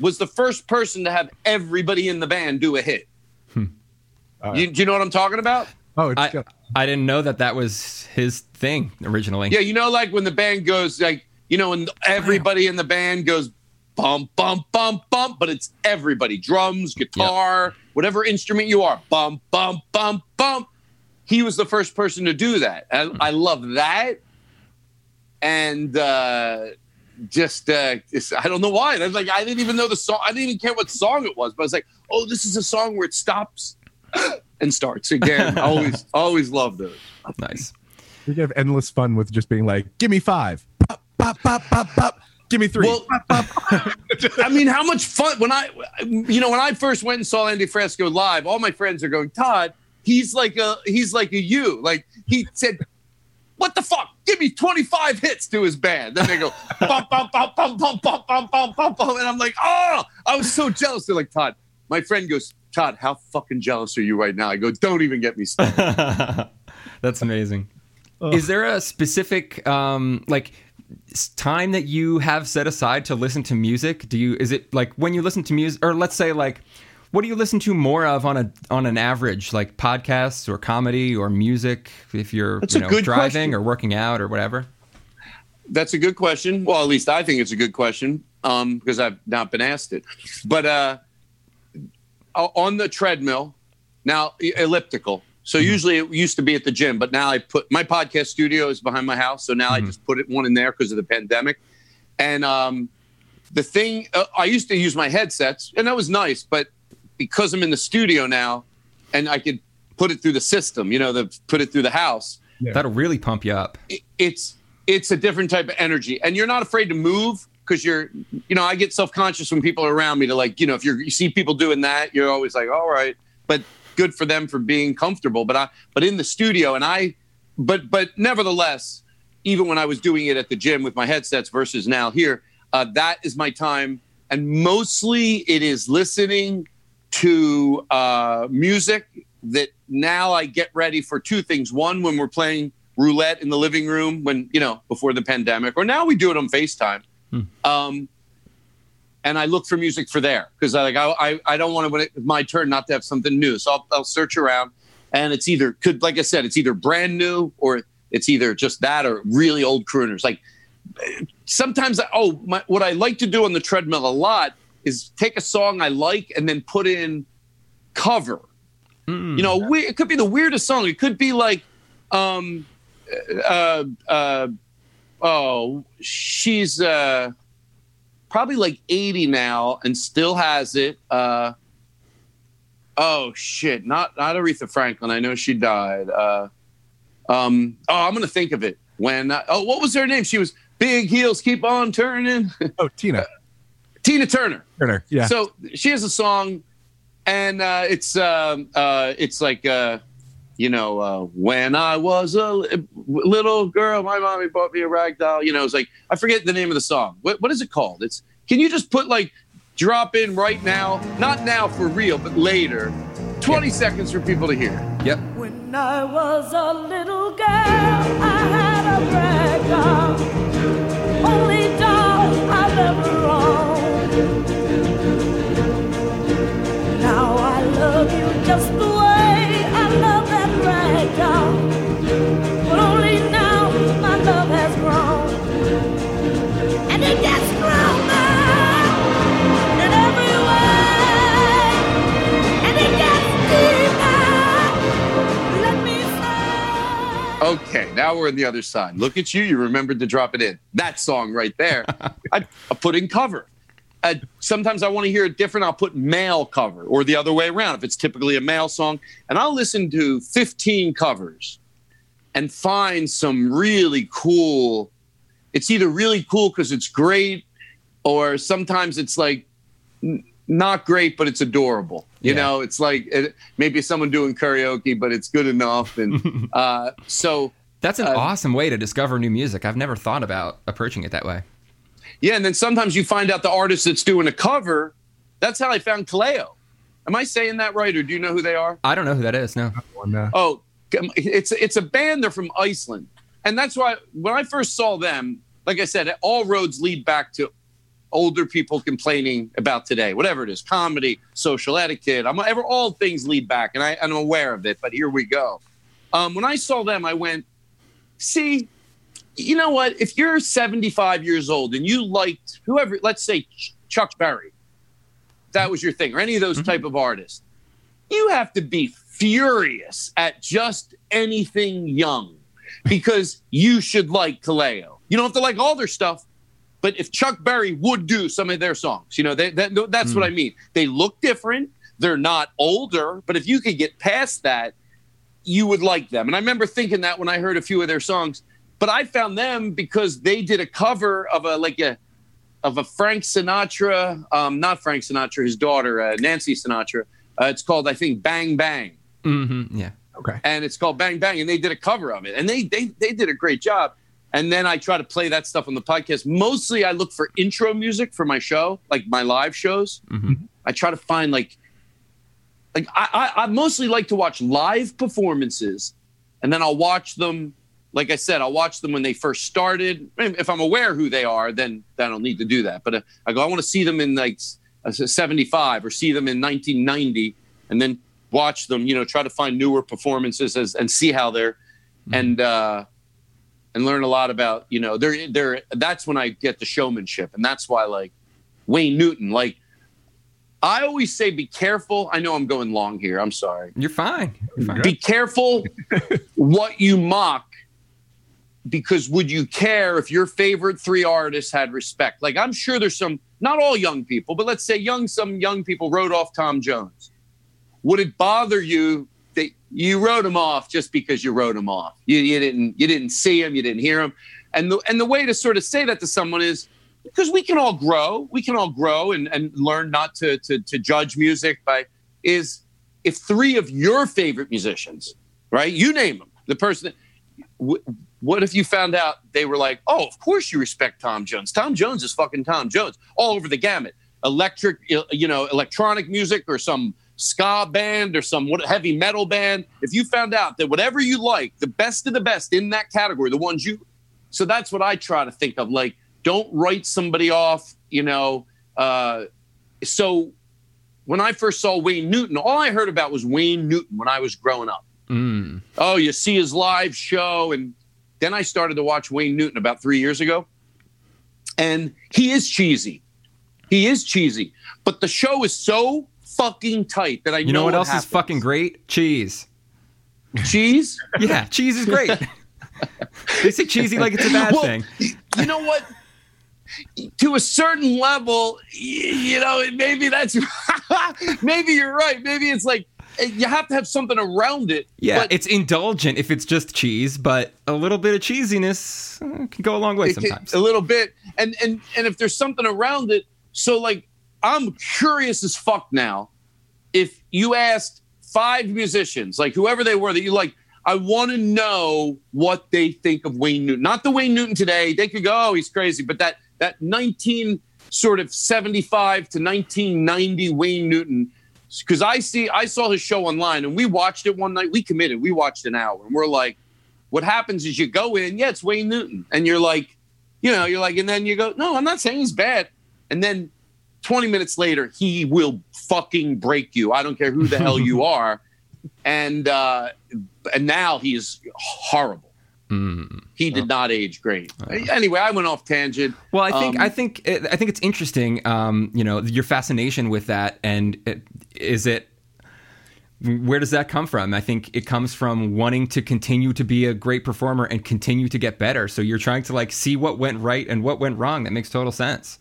was the first person to have everybody in the band do a hit. Uh, you, do you know what I'm talking about? oh, it's I, I didn't know that that was his thing originally. Yeah, you know, like when the band goes, like, you know, and everybody in the band goes bump, bump, bump, bump, but it's everybody drums, guitar, whatever instrument you are, bump, bump, bump, bump. He was the first person to do that. I, I love that. And uh, just, uh, it's- I don't know why. I was like, I didn't even know the song. I didn't even care what song it was, but I was like, oh, this is a song where it stops and starts again. Always, always love those. Nice. we have endless fun with just being like, give me five, pop, pop, pop, pop, pop. Give me three. Well, I mean, how much fun when I, you know, when I first went and saw Andy Frasco live, all my friends are going, Todd, he's like a, he's like a you. Like he said, what the fuck? Give me 25 hits to his band. Then they go, bum, bum, bum, bum, bum, bum, bum, bum, bum, bum. And I'm like, oh, I was so jealous. They're like, Todd, my friend goes, Todd, how fucking jealous are you right now? I go, don't even get me started. That's amazing. Is there a specific um like s- time that you have set aside to listen to music? Do you is it like when you listen to music or let's say like what do you listen to more of on a on an average like podcasts or comedy or music if you're That's you know driving question. or working out or whatever? That's a good question. Well, at least I think it's a good question um, because I've not been asked it. But uh, on the treadmill, now elliptical. So usually it used to be at the gym, but now I put my podcast studio is behind my house. So now I just put it one in there because of the pandemic. And um, the thing, uh, I used to use my headsets, and that was nice. But because I'm in the studio now, and I could put it through the system, you know, the put it through the house That'll really pump you up. it- it's it's a different type of energy and you're not afraid to move because you're you know i get self-conscious when people are around me to like you know if you're you see people doing that you're always like all right but good for them for being comfortable but i but in the studio and i but but nevertheless even when i was doing it at the gym with my headsets versus now here uh, that is my time and mostly it is listening to uh, music that now I get ready for two things. One, when we're playing roulette in the living room, when, you know, before the pandemic, or now we do it on FaceTime. Um, and I look for music for there because I like I, I don't want to when it's my turn not to have something new. So I'll, I'll search around, and it's either could like I said, it's either brand new or it's either just that or really old crooners. Like sometimes I, oh my, what I like to do on the treadmill a lot is take a song I like and then put in cover. You know, we, it could be the weirdest song. It could be like, um, uh, uh, oh, she's uh, probably like 80 now and still has it. Uh, oh shit, not not Aretha Franklin. I know she died. Uh, um, oh, I'm gonna think of it when. Uh, oh, what was her name? She was Big Heels Keep On Turning. Oh, Tina Tina Turner. Turner. Yeah. So she has a song, and uh, it's um, uh, it's like uh, you know uh, when I was a little girl, my mommy bought me a rag doll. You know, it's like I forget the name of the song. What what is it called? It's can you just put like drop in right now, not now for real, but later, twenty seconds for people to hear. Yep. When I was a little girl, I had a rag doll, only doll I've ever owned. Now I love you just the Now we're on the other side. Look at you. You remembered to drop it in. That song right there. I, I put in cover. Sometimes I want to hear it different. I'll put male cover or the other way around if it's typically a male song. And I'll listen to 15 covers and find some really cool. It's either really cool because it's great, or sometimes it's like n- not great, but it's adorable. You Yeah. know, it's like it, maybe someone doing karaoke, but it's good enough. And uh, so, That's an Uh, awesome way to discover new music. I've never thought about approaching it that way. yeah. And then sometimes you find out the artist that's doing a cover. That's how I found Kaleo. Am I saying that right, or do you know who they are? I don't know who that is. No. Uh, Oh, it's it's a band. They're from Iceland, and that's why when I first saw them, like I said, all roads lead back to older people complaining about today, whatever it is, comedy, social etiquette. I'm ever all things lead back, and I, I'm aware of it. But here we go. Um, when I saw them, I went, see, you know what? If you're 75 years old and you liked whoever, let's say Ch- Chuck Berry, that was your thing, or any of those mm-hmm. type of artists, you have to be furious at just anything young because you should like Kaleo. You don't have to like all their stuff, but if Chuck Berry would do some of their songs, you know, they, that, that's what mm. I mean. They look different. They're not older, but if you could get past that, you would like them. And I remember thinking that when I heard a few of their songs, but I found them because they did a cover of a like a of a Frank Sinatra, um, not Frank Sinatra, his daughter uh, Nancy Sinatra. Uh, it's called I think Bang Bang Mm-hmm. Yeah. okay. and it's called Bang Bang, and they did a cover of it, and they they they did a great job. And then I try to play that stuff on the podcast. Mostly, I look for intro music for my show, like my live shows. I try to find like, like I, I I mostly like to watch live performances, and then I'll watch them. Like I said, I'll watch them when they first started. If I'm aware who they are, then then I don't need to do that. But uh, I go, I want to see them in like uh, 75 or see them in 1990, and then watch them. You know, try to find newer performances as, and see how they're and uh, and learn a lot about you know they're they're that's when I get the showmanship, and that's why like Wayne Newton, like I always say, be careful. I know I'm going long here. I'm sorry. You're fine. You're fine. Be careful what you mock because would you care if your favorite three artists had respect? Like I'm sure there's some not all young people, but let's say young some young people wrote off Tom Jones. Would it bother you that you wrote him off just because you wrote him off? You, you didn't you didn't see him, you didn't hear him. And the and the way to sort of say that to someone is because we can all grow, we can all grow and, and learn not to, to to judge music by is if three of your favorite musicians, right? You name them, the person. w- What if you found out they were like, oh, of course you respect Tom Jones. Tom Jones is fucking Tom Jones all over the gamut. Electric, you know, electronic music or some ska band or some heavy metal band. If you found out that whatever you like, the best of the best in that category, the ones you, so that's what I try to think of. Like, don't write somebody off, you know. Uh, so when I first saw Wayne Newton, all I heard about was Wayne Newton when I was growing up. Mm. Oh, you see his live show. And then I started to watch Wayne Newton about three years ago. And he is cheesy. He is cheesy. But the show is so fucking tight that I You know what else happens. is fucking great? Cheese. cheese. Yeah, cheese is great. they say cheesy like it's a bad Well, thing. You know what? To a certain level, you know, maybe that's maybe you're right. Maybe it's like eh, you have to have something around it. Yeah, but it's indulgent if it's just cheese, but a little bit of cheesiness uh, can go a long way it can- sometimes. a little bit and and and if there's something around it so like i'm curious as fuck now if you asked five musicians like whoever they were that you like i want to know what they think of wayne newton not the wayne newton today they could go oh he's crazy but that that 19 sort of 75 to 1990 wayne newton because i see i saw his show online and we watched it one night we committed we watched an hour and we're like what happens is you go in yeah it's wayne newton and you're like you know, you're like, and then you go, no, I'm not saying he's bad. And then 20 minutes later, he will fucking break you. I don't care who the hell you are. And uh, and now he's horrible. Mm. He did not age great. Anyway, I went off tangent. Well, I think Um, I think I think it's interesting. Um, you know, your fascination with that, and it, is it where does that come from? I think it comes from wanting to continue to be a great performer and continue to get better. So you're trying to like see what went right and what went wrong. That makes total sense.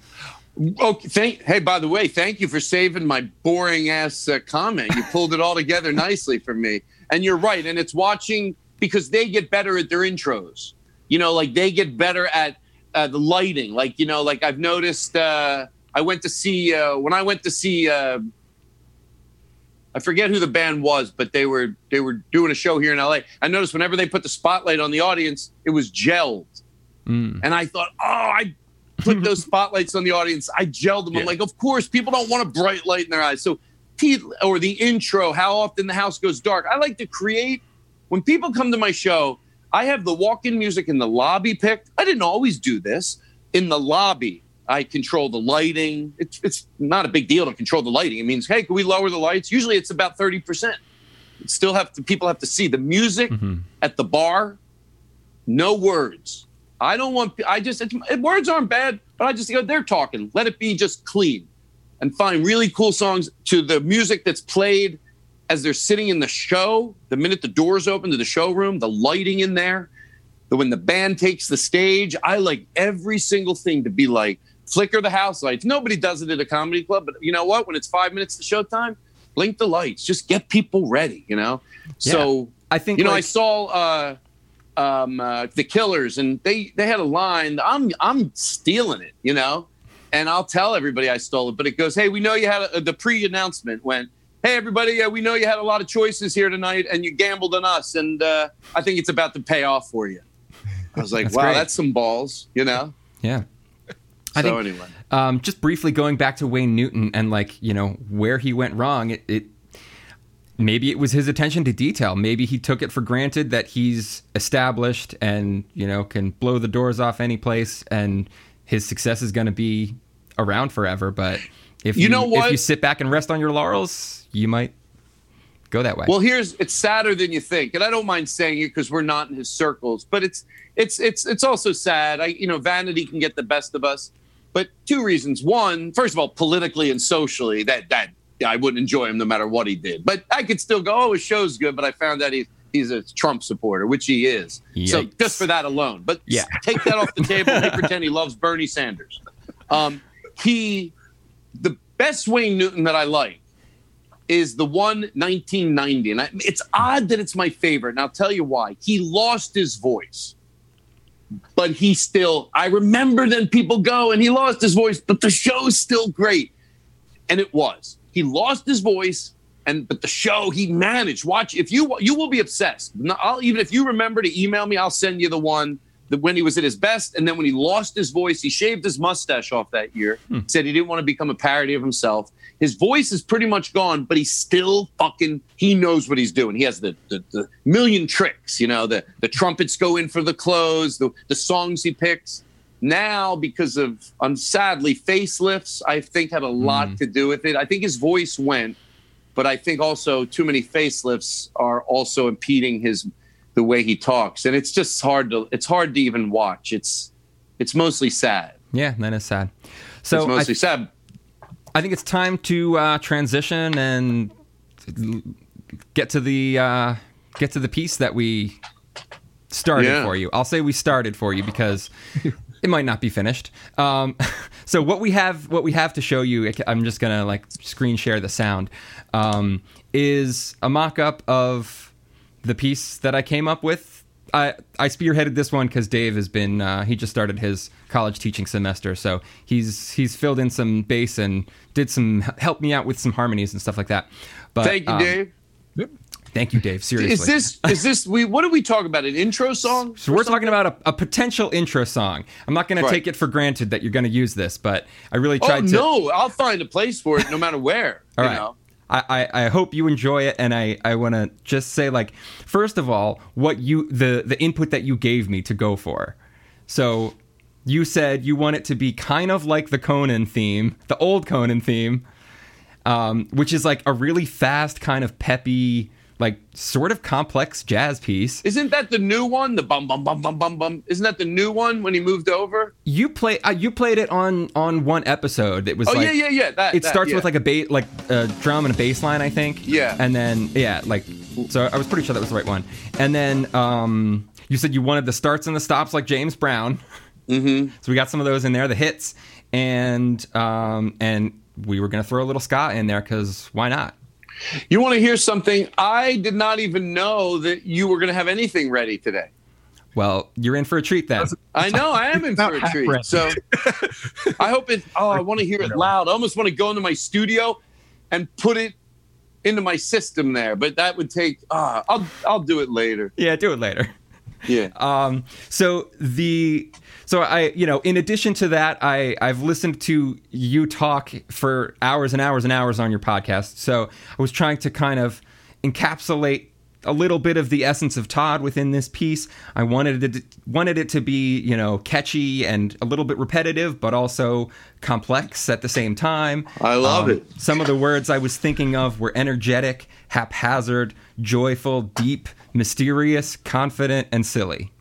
Okay, thank. Hey, by the way, thank you for saving my boring ass uh, comment. You pulled it all together nicely for me. And you're right. And it's watching because they get better at their intros. You know, like they get better at uh, the lighting. Like you know, like I've noticed. Uh, I went to see uh, when I went to see. Uh, I forget who the band was, but they were they were doing a show here in LA. I noticed whenever they put the spotlight on the audience, it was gelled, and I thought, oh, I put those spotlights on the audience. I gelled them. I'm like, of course, people don't want a bright light in their eyes. So, or the intro, how often the house goes dark. I like to create. When people come to my show, I have the walk-in music in the lobby picked. I didn't always do this in the lobby. I control the lighting. It's it's not a big deal to control the lighting. It means, hey, can we lower the lights? Usually, it's about thirty percent. Still have to people have to see the music mm-hmm. at the bar. No words. I don't want. I just it's, words aren't bad, but I just go. They're talking. Let it be just clean, and find really cool songs to the music that's played as they're sitting in the show. The minute the doors open to the showroom, the lighting in there, the when the band takes the stage. I like every single thing to be like flicker the house lights. Nobody does it at a comedy club, but you know what? When it's five minutes to showtime, blink the lights. Just get people ready. You know. So I think you know, I saw uh, um, uh, the Killers, and they they had a line. I'm I'm stealing it, you know, and I'll tell everybody I stole it. But it goes, hey, we know you had a, the pre-announcement went. Hey everybody, uh, we know you had a lot of choices here tonight, and you gambled on us, and uh, I think it's about to pay off for you. I was like, That's wow, great. that's some balls, you know. Yeah. I so think- anyway, Um, just briefly going back to Wayne Newton and like you know where he went wrong. It, it maybe it was his attention to detail. Maybe he took it for granted that he's established and you know can blow the doors off any place, and his success is going to be around forever. But if You know what? if you sit back and rest on your laurels, you might go that way. Well, here's it's sadder than you think, and I don't mind saying it because we're not in his circles. But it's it's it's it's also sad. I you know vanity can get the best of us, but two reasons. One, first of all, politically and socially, that that I wouldn't enjoy him no matter what he did. But I could still go, oh, his show's good. But I found that he's he's a Trump supporter, which he is. So just for that alone. But Yeah. take that off the table. and pretend he loves Bernie Sanders. Um, he the best Wayne Newton that I like is the one 1990 and I, it's odd that it's my favorite. And i'll tell you why. He lost his voice but he still i remember then people go and he lost his voice but the show's still great. And it was. He lost his voice and but the show he managed. Watch if you you will be obsessed. I'll even if you remember to email me i'll send you the one that when he was at his best. And then when he lost his voice he shaved his mustache off that year. Hmm. Said he didn't want to become a parody of himself his voice is pretty much gone but he's still fucking he knows what he's doing. He has the the, the million tricks you know the the trumpets go in for the close the, the songs he picks. Now because of um, sadly facelifts i think had a lot to do with it. I think his voice went but i think also too many facelifts are also impeding his the way he talks. And it's just hard to it's hard to even watch. It's it's mostly sad. Yeah, that is sad. it's So I, mostly sad I think it's time to uh, transition and get to the uh, get to the piece that we started Yeah. for you. I'll say we started for you because it might not be finished. Um, so what we have what we have to show you, I'm just gonna like screen share the sound, um, is a mock-up of the piece that I came up with. I, I spearheaded this one because Dave has been uh, he just started his college teaching semester, so he's he's filled in some bass and did some helped me out with some harmonies and stuff like that. But thank you um, dave Thank you, Dave. Seriously, is this is this we what do we talk about an intro song So we're talking about a, a potential intro song. I'm not going Right. to take it for granted that you're going to use this, but I really oh tried to. no i'll find a place for it no matter where All you right. know I, I, hope you enjoy it, and I, I want to just say like, first of all, what you the the input that you gave me to go for. So you said you want it to be kind of like the Conan theme, the old Conan theme, um, which is like a really fast, kind of peppy, like sort of complex jazz piece. Isn't that the new one? The bum bum bum bum bum bum. Isn't that the new one when he moved over? You play uh, you played it on on one episode. It was Oh like yeah, yeah, yeah. That it that, starts yeah. with like a ba- like a drum and a bass line, I think. Yeah. And then yeah, like so I was pretty sure that was the right one. And then um you said you wanted the starts and the stops like James Brown. Mm-hmm. So we got some of those in there, the hits, and um and we were gonna throw a little ska in there because why not? You want to hear something? I did not even know that you were going to have anything ready today. Well, you're in for a treat then. I know I am in for a treat. ready. So I hope it. Oh, I want to hear it loud. I almost want to go into my studio and put it into my system there, but that would take. Uh, I'll I'll do it later. Yeah, do it later. Yeah. Um, so the so I you know in addition to that I I've listened to you talk for hours and hours and hours on your podcast. So I was trying to kind of encapsulate a little bit of the essence of Todd within this piece. I wanted it wanted it to be you know catchy and a little bit repetitive, but also complex at the same time. I love um, it. Some of the words I was thinking of were energetic, haphazard, joyful, deep, mysterious, confident, and silly.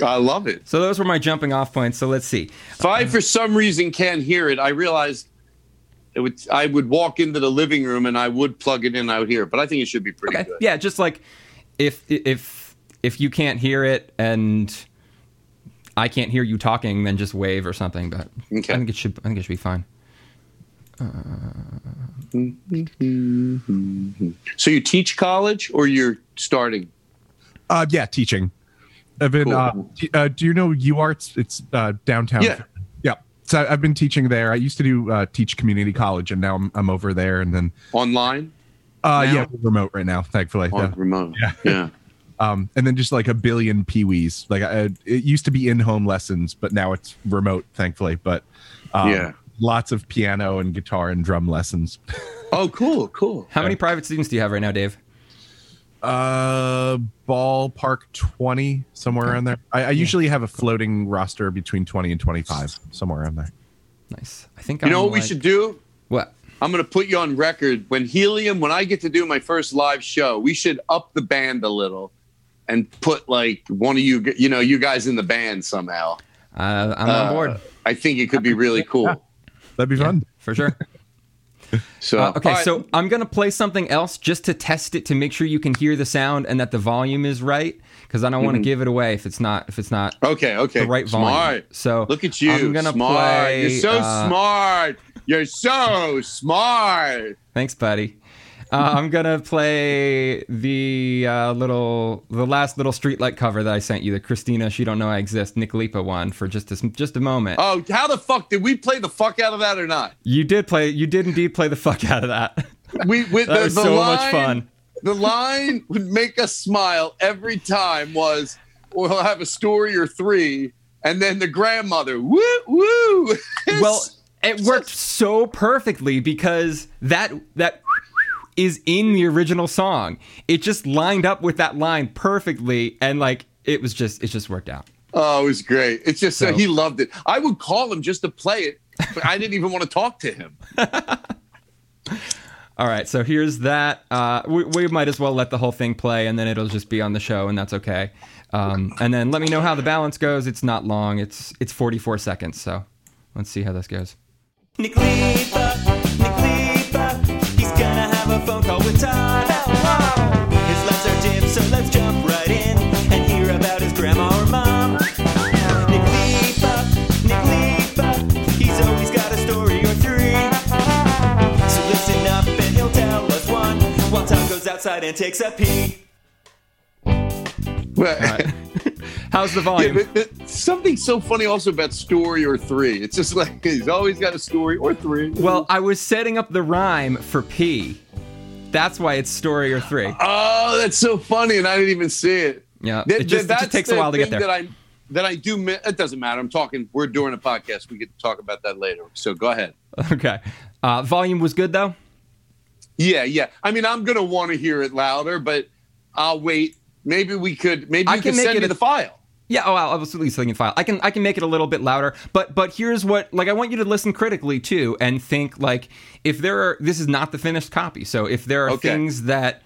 I love it. So those were my jumping off points. So let's see. If I, for some reason, can't hear it, I realized it would. I would walk into the living room and I would plug it in. I would hear it, but I think it should be pretty Okay. good. Yeah, just like if if if you can't hear it and I can't hear you talking, then just wave or something. But Okay. I think it should. I think it should be fine. So you teach college, or you're starting? Uh, yeah, teaching. I've. Cool. Uh, t- uh, do you know UArts? It's uh, downtown. Yeah. Yeah. So I- I've been teaching there. I used to do uh, teach community college, and now I'm, I'm over there. And then, Online? uh, Now? yeah, we're remote right now, thankfully. On Yeah. remote. Yeah. Yeah. Um, and then just like a billion peewees. Like I, it used to be in-home lessons, but now it's remote, thankfully. But um, Yeah. lots of piano and guitar and drum lessons. Oh, cool, cool. How many private students do you have right now, Dave? Uh, ballpark twenty somewhere around there. I, I usually have a floating roster between twenty and twenty-five, somewhere around there. Nice. I think You know I'm what we should do? What? I'm going to put you on record. When Helium, when I get to do my first live show, we should up the band a little and put like one of you, you know, you guys in the band somehow. Uh, I'm Uh, on board I think it could be really cool. That'd be fun. for sure. So Uh, okay, right. so I'm gonna play something else just to test it to make sure you can hear the sound and that the volume is right because I don't want to give it away if it's not if it's not okay, okay, the right volume. smart. So Look at you, I'm gonna smart. play. You're so uh, smart. You're so smart. Thanks, buddy. Uh, I'm gonna play the uh, little, the last little streetlight cover that I sent you, the Christina "She Don't Know I Exist" Nick Lipa one, for just a, just a moment. Oh, how the fuck did we play the fuck out of that or not? You did play, you did indeed play the fuck out of that. We with That the, was the so line, much fun. The line would make us smile every time. Was we'll have a story or three, and then the grandmother, woo woo. well, it worked so perfectly because that that is in the original song. It just lined up with that line perfectly, and like it was just, it just worked out. oh, it was great. It's just So- he loved it. I would call him just to play it, but I didn't even want to talk to him. All right, so here's that. Uh, we, we might as well let the whole thing play, and then it'll just be on the show, and that's okay. Um, and then let me know how the balance goes. It's not long. It's it's 44 seconds. So let's see how this goes. In and hear about his grandma or mom. Nick Lipa, Nick Lipa, he's always got a story or three. So listen up and he'll tell us one while Todd goes outside and takes a pee. But, How's the yeah, volume? but, but something so funny also about story or three. It's just like he's always got a story or three. Well, I was setting up the rhyme for P. That's why it's story or three. Oh, that's so funny, and I didn't even see it. Yeah, Th- it just, it just takes a while to get there. That I that I do. It doesn't matter. I'm talking. We're doing a podcast. We get to talk about that later. So go ahead. Okay. Uh, volume was good though. Yeah, yeah. I mean, I'm gonna want to hear it louder, but I'll wait. Maybe we could. Maybe I you can can make send it me a- the file. Yeah, oh, I was at least thinking file. I can I can make it a little bit louder, but but here's what like I want you to listen critically too and think like if there are this is not the finished copy. So if there are Okay. things that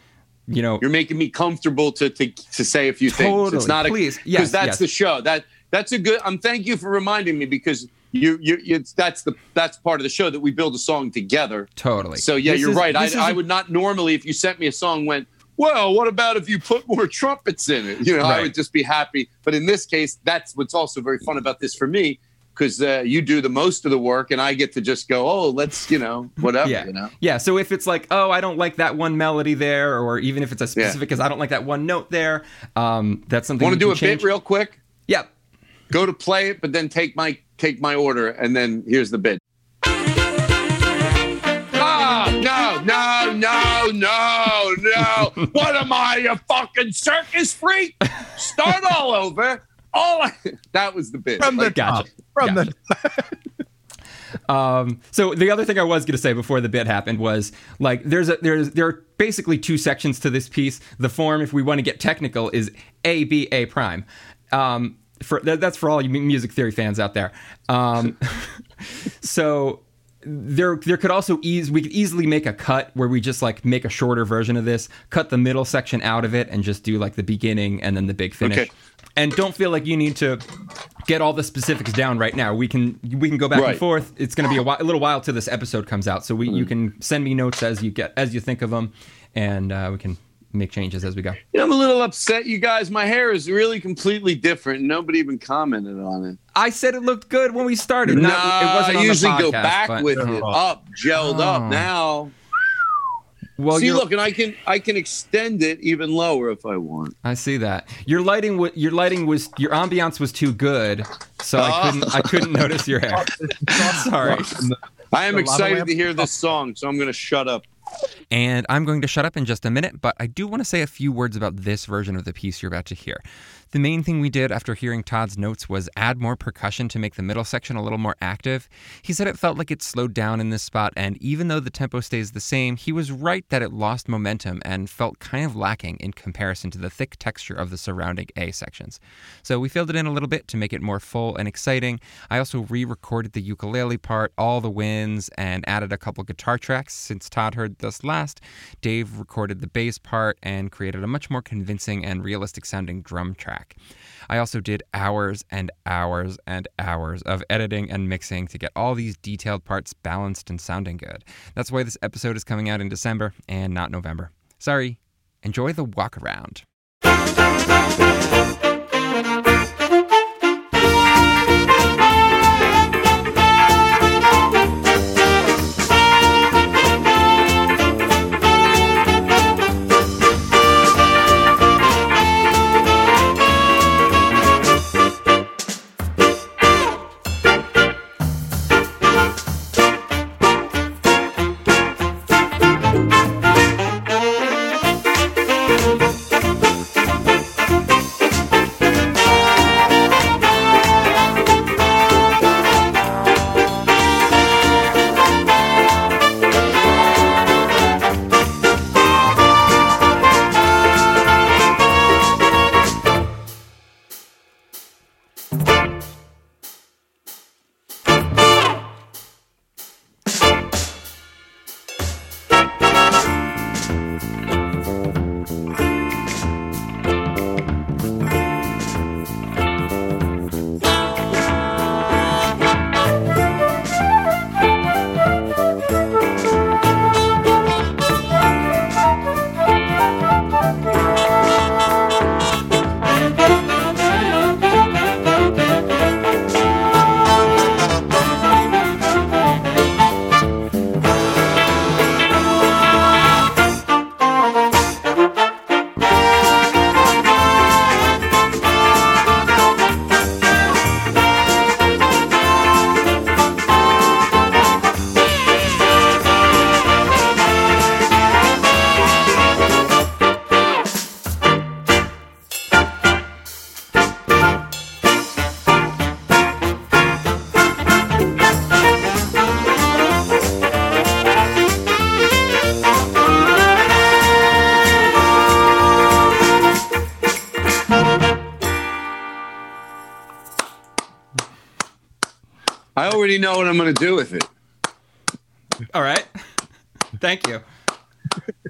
you know, You're making me comfortable to to, to say a few things. Totally. It's not a Please. because Yes, that's yes. the show. That that's a good. Um, thank you for reminding me because you you it's that's the that's part of the show that we build a song together. totally. So yeah, This you're is- right. I, this is I a- would not normally if you sent me a song went. Well, what about if you put more trumpets in it? You know, I would just be happy. But in this case, that's what's also very fun about this for me because uh, you do the most of the work, and I get to just go, oh, let's you know whatever. Yeah. You know. Yeah. So if it's like, oh, I don't like that one melody there, or even if it's a Yeah. specific as I don't like that one note there, um, that's something. Want to do a change. bit real quick? Yeah. Go to play it, but then take my take my order, and then here's the bit. Ah, no, no, no, no, no. what am I, a fucking circus freak? Start all over. All I, that was the bit. From the Like, Gotcha. From Gotcha. the Um, so the other thing I was going to say before the bit happened was like there's a there's there are basically two sections to this piece. The form, if we want to get technical, is A B A prime. Um, for that, that's for all you music theory fans out there. Um, so there there could also ease we could easily make a cut where we just like make a shorter version of this, cut the middle section out of it, and just do like the beginning and then the big finish. Okay. And don't feel like you need to get all the specifics down right now. We can we can go back and forth. It's going to be a, while, a little while till this episode comes out, so we you can send me notes as you get as you think of them, and uh, we can make changes as we go. You know, I'm a little upset, you guys. My hair is really completely different. Nobody even commented on it. I said it looked good when we started. Not, nah, it wasn't I on the usually go back but- with it up, gelled Oh. up. Now, Well, see, look, and I can I can extend it even lower if I want. I see that your lighting. wa- Your lighting was your ambiance was too good, so I couldn't. I couldn't notice your hair. Sorry. I am excited to hear this song, so I'm going to shut up. And I'm going to shut up in just a minute, but I do want to say a few words about this version of the piece you're about to hear. The main thing we did after hearing Todd's notes was add more percussion to make the middle section a little more active. He said it felt like it slowed down in this spot, and even though the tempo stays the same, he was right that it lost momentum and felt kind of lacking in comparison to the thick texture of the surrounding A sections. So we filled it in a little bit to make it more full and exciting. I also re recorded the ukulele part, all the winds, and added a couple guitar tracks since Todd heard this last. Dave recorded the bass part and created a much more convincing and realistic sounding drum track. I also did hours and hours and hours of editing and mixing to get all these detailed parts balanced and sounding good. That's why this episode is coming out in December and not November. Sorry. Enjoy the walk around. Know what I'm going to do with it. All right. Thank you.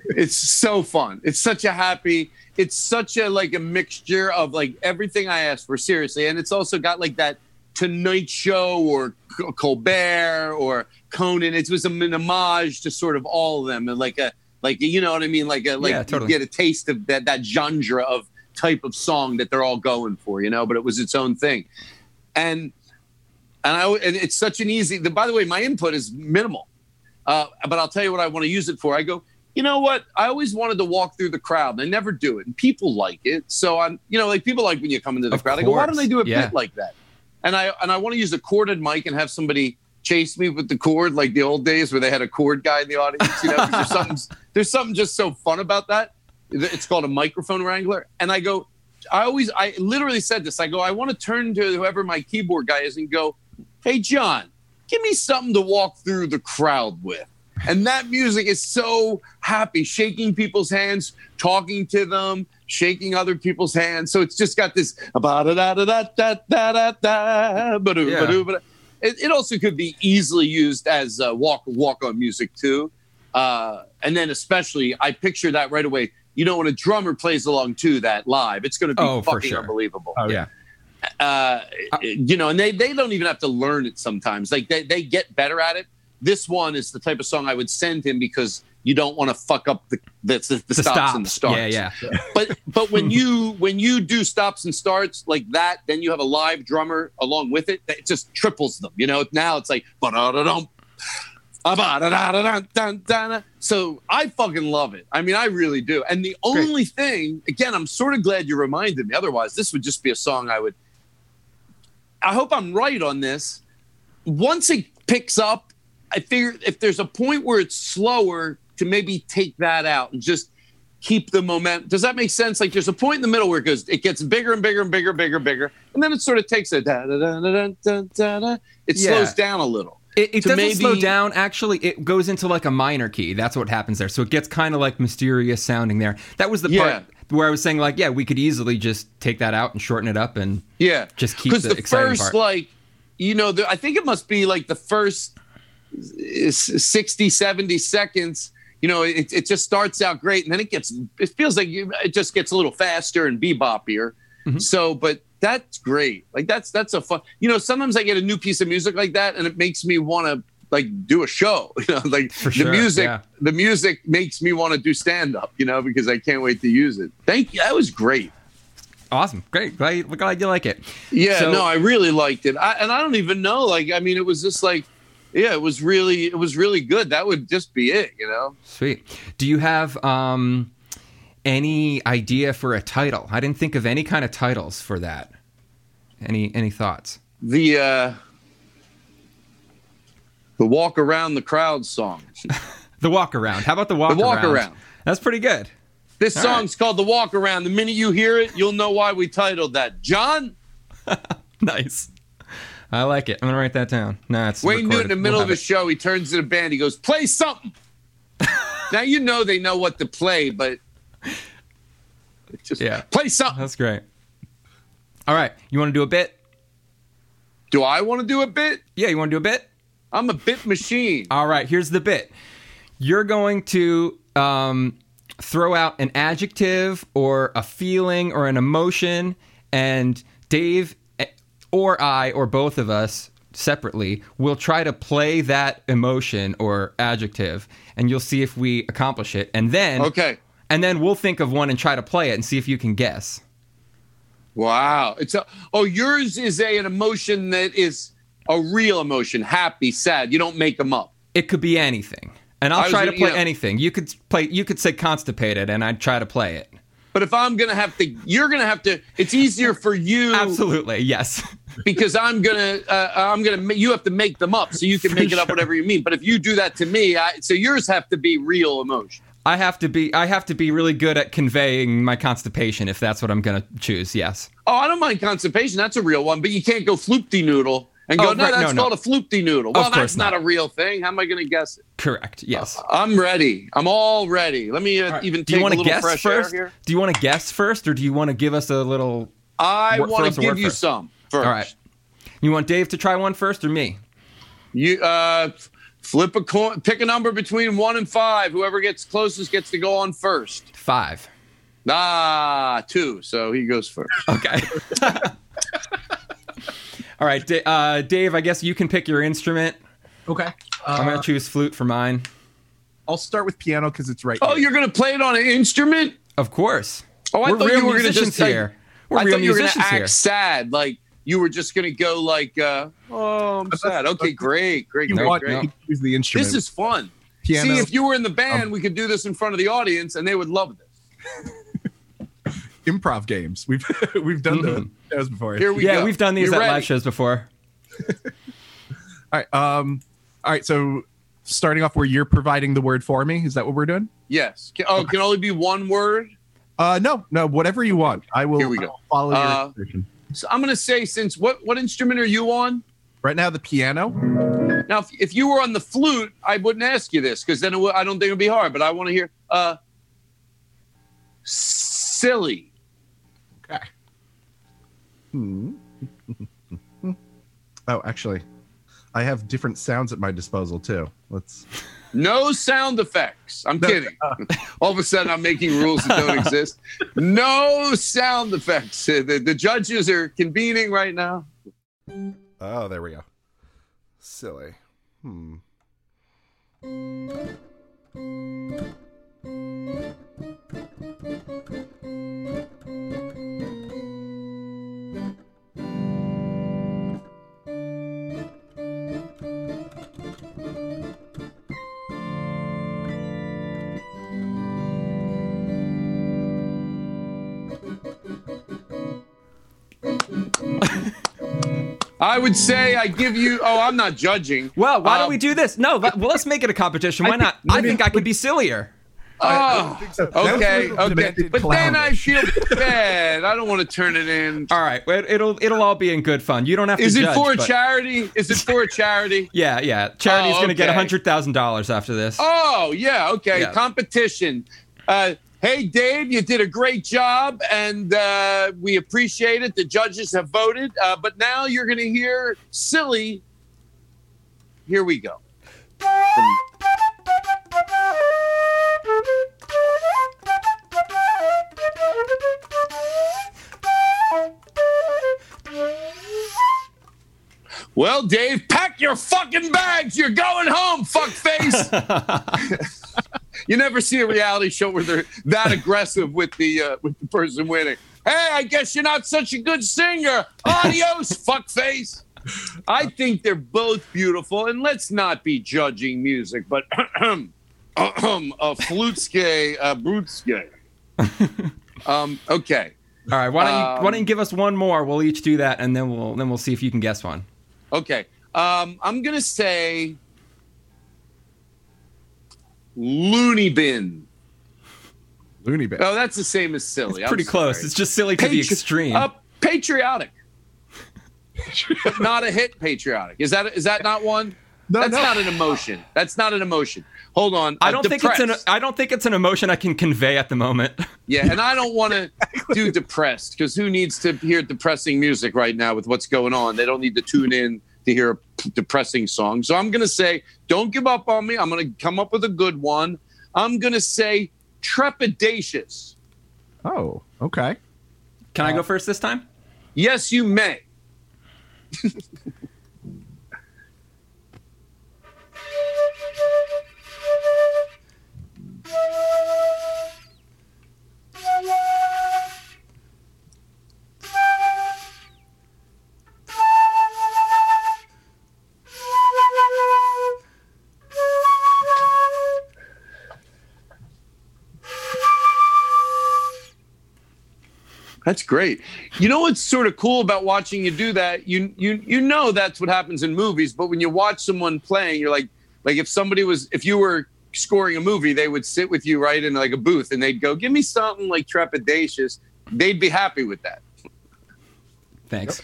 it's so fun. It's such a happy. It's such a like a mixture of like everything I asked for seriously, and it's also got like that Tonight Show or Colbert or Conan. It was a, an homage to sort of all of them, and like a like you know what I mean, like a like Yeah, you get a taste of that that genre of type of song that they're all going for, you know. But it was its own thing, and and I and it's such an easy. The, by the way, my input is minimal, uh, but I'll tell you what I want to use it for. I go, you know what? I always wanted to walk through the crowd, and I never do it, and people like it. So I'm, you know, like people like when you come into the Of crowd. I go, why don't they do a Yeah. bit like that? And I and I want to use a corded mic and have somebody chase me with the cord, like the old days where they had a cord guy in the audience. You know, there's something there's something just so fun about that. It's called a microphone wrangler, and I go. I always, I literally said this. I go, I want to turn to whoever my keyboard guy is and go, hey, John, give me something to walk through the crowd with. And that music is so happy, shaking people's hands, talking to them, shaking other people's hands. So it's just got this It, also could be easily used as uh, walk walk on music too. Uh, and then especially, I picture that right away. You know, when a drummer plays along to that live, it's going to be oh, fucking sure. unbelievable. Oh, yeah. yeah uh, you know, and they they don't even have to learn it sometimes. Like they they get better at it. This one is the type of song I would send him because you don't want to fuck up the the, the, the The stops, and the starts. Yeah, yeah. But but when you when you do stops and starts like that, then you have a live drummer along with it. It just triples them. You know, now it's like ba-da-da-dum, ba-da-da-da-dun-dun-dun. so I fucking love it. I mean, I really do. And the only thing, again, I'm sort of glad you reminded me. Otherwise, this would just be a song I would. I hope I'm right on this. Once it picks up, I figure if there's a point where it's slower, to maybe take that out and just keep the momentum. Does that make sense? Like there's a point in the middle where it goes, it gets bigger and bigger and bigger, bigger, bigger, and then it sort of takes a da da da da da da da. da. It Yeah. slows down a little. It, it doesn't maybe- slow down. Actually, it goes into like a minor key. That's what happens there. So it gets kind of like mysterious sounding there. That was the Yeah. part where I was saying like, yeah, we could easily just take that out and shorten it up and Yeah, Just keep because the the, first part. like you know the, I think it must be like the first is 60 70 seconds you know it, it just starts out great and then it gets it feels like you, it just gets a little faster and beboppier Mm-hmm. so but that's great like that's that's a fun you know sometimes i get a new piece of music like that and it makes me want to like do a show you know like For the sure, music yeah. the music makes me want to do stand up you know because i can't wait to use it thank you that was great awesome, great, glad, glad you like it. yeah, So- no, I really liked it. I, and I don't even know. Like, I mean, it was just like, yeah, it was really, it was really good. That would just be it, you know. Sweet. Do you have um, any idea for a title? I didn't think of any kind of titles for that. Any any thoughts? The uh the walk around the crowd song. The walk around. How about the walk, Around? the walk around? around. That's pretty good. This All song's called "The Walk Around." The minute you hear it, you'll know why we titled that. John Nice. I like it. I'm gonna write that down. No, it's Wayne Newton, in the middle We'll of his show, he turns to the band. He goes, "Play something." now you know they know what to play, but just Yeah. play something. That's great. All right, you want to do a bit? Do I want to do a bit? Yeah, you want to do a bit? I'm a bit machine. All right, here's the bit. You're going to um, throw out an adjective or a feeling or an emotion, and Dave eh, or I or both of us separately will try to play that emotion or adjective, and you'll see if we accomplish it. And then, Okay. and then we'll think of one and try to play it and see if you can guess. Wow. It's a oh, yours is a an emotion that is a real emotion, happy, sad. You don't make them up. It could be anything, and I'll was try to play yeah. anything. You could play. You could say constipated, and I'd try to play it. But if I'm gonna have to, you're gonna have to. It's easier for you Absolutely, yes. because I'm gonna, uh, I'm gonna. You have to make them up, so you can make it up whatever you mean. But if you do that to me, I, so yours have to be real emotion. I have to be I have to be really good at conveying my constipation if that's what I'm going to choose. Yes. Oh, I don't mind constipation. That's a real one. But you can't go floopty noodle and go. Oh, no, right, that's no. called a floopty noodle. Well, that's not. not. a real thing. How am I gonna guess it? Correct. Yes. I'm ready. I'm all ready. Let me uh, even do you take a want to little guess fresh first? air here. Do you want to guess first or do you want to give us a little I want to give you first. some first. All right. You want Dave to try one first or me? You uh, Flip a coin. Pick a number between one and five. Whoever gets closest gets to go on first. Five. Ah, two. So he goes first. Okay. All right, Da- uh, Dave. I guess you can pick your instrument. Okay. I'm Uh, gonna choose flute for mine. I'll start with piano because it's right. Oh, here. you're gonna play it on an instrument? Of course. Oh, I we're thought real you were gonna musicians just like. We're I real thought you were gonna musicians act here. sad, like you were just gonna go like, uh, "Oh, I'm sad." Okay, great, great, you great, want great. you can choose the instrument. This is fun. piano. See, if you were in the band, Um, we could do this in front of the audience, and they would love this. Improv games. We've we've done Mhm. the those before. Here we yeah, go. we've done these You at ready? live shows before. All right. Um. All right. So starting off where you're providing the word for me. Is that what we're doing? Yes. Can, oh, can only be one word. Uh. No. No. Whatever you want. I will. Here we go. Follow your Uh, instruction. So I'm gonna say, since what what instrument are you on? Right now, the piano. Now, if, if you were on the flute, I wouldn't ask you this because then it would, I don't think it'd be hard. But I want to hear uh, silly. Hmm. oh, actually, I have different sounds at my disposal too. Let's. No sound effects. I'm No. kidding. All of a sudden, I'm making rules that don't exist. No sound effects. The, the judges are convening right now. Oh, there we go. Silly. Hmm. I would say I give you. Oh, I'm not judging. Well, why don't Um, we do this? No, let, well, let's make it a competition. Why I not? think- I maybe- think I could be sillier. Oh, so. Okay, okay. demanded But then I feel bad. I don't want to turn it in. All right, it'll it'll all be in good fun. You don't have to. Is it judge. for a but- charity? Is it for a charity? Yeah, yeah. Charity's Oh, going to get okay. hundred thousand dollars after this. Oh, yeah. Okay. Yeah. Competition. Uh, hey, Dave, you did a great job, and uh, we appreciate it. The judges have voted, uh, but now you're going to hear silly. Here we go. Well, Dave, pack your fucking bags. You're going home, fuckface. you never see a reality show where they're that aggressive with the uh, with the person winning. Hey, I guess you're not such a good singer. Adios, fuckface. I think they're both beautiful, and let's not be judging music, but a flutske, a brutske. Um, okay. All right, why don't you why Um, don't you give us one more? We'll each do that, and then we'll then we'll see if you can guess one. Okay. Um, I'm gonna say loony bin. Loony bin. Oh, that's the same as silly. I'm Pretty close. sorry. It's just silly to the extreme. Uh, patriotic, not a hit. Patriotic. Is that is that not one? No, that's no. not an emotion. That's not an emotion. Hold on. I Uh, don't think it's an. I don't think it's an emotion I can convey at the moment. Yeah, and I don't want to do depressed because who needs to hear depressing music right now with what's going on? They don't need to tune in to hear a p- depressing song. So I'm going to say, don't give up on me. I'm going to come up with a good one. I'm going to say trepidatious. Oh, okay. Can I go uh, first this time? Yes, you may. That's great. You know what's sort of cool about watching you do that? You you you know that's what happens in movies, but when you watch someone playing, you're like like if somebody was if you were scoring a movie, they would sit with you right in like a booth and they'd go, "Give me something like trepidatious." They'd be happy with that. Thanks.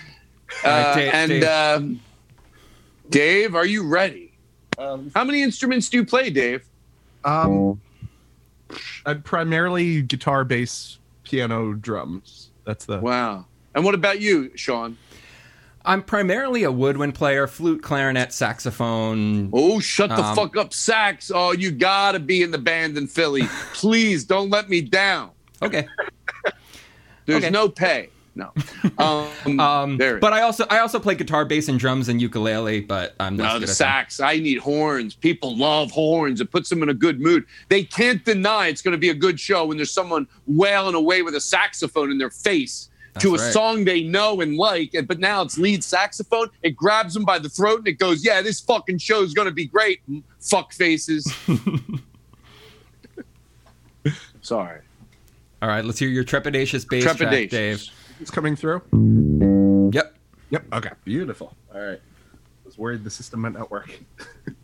Uh, All right, Dave- and Dave. Um, Dave, are you ready? How many instruments do you play, Dave? Um, i primarily guitar, bass, piano, drums. That's the. Wow. And what about you, Sean? I'm primarily a woodwind player, flute, clarinet, saxophone. Oh, shut the Um, fuck up, sax. Oh, you gotta be in the band in Philly. Please don't let me down. Okay. There's Okay. no pay. No. Um, Um, there. but I also I also play guitar, bass, and drums and ukulele. But I'm not No, the at them. sax. I need horns. People love horns. It puts them in a good mood. They can't deny it's going to be a good show when there's someone wailing away with a saxophone in their face to a right. song they know and like. and- But now it's lead saxophone. It grabs them by the throat and it goes, "Yeah, this fucking show is going to be great." Fuck faces. Sorry. All right, let's hear your trepidatious bass track, Dave. It's coming through. Yep. Yep. Okay. Beautiful. All right. I was worried the system might not work.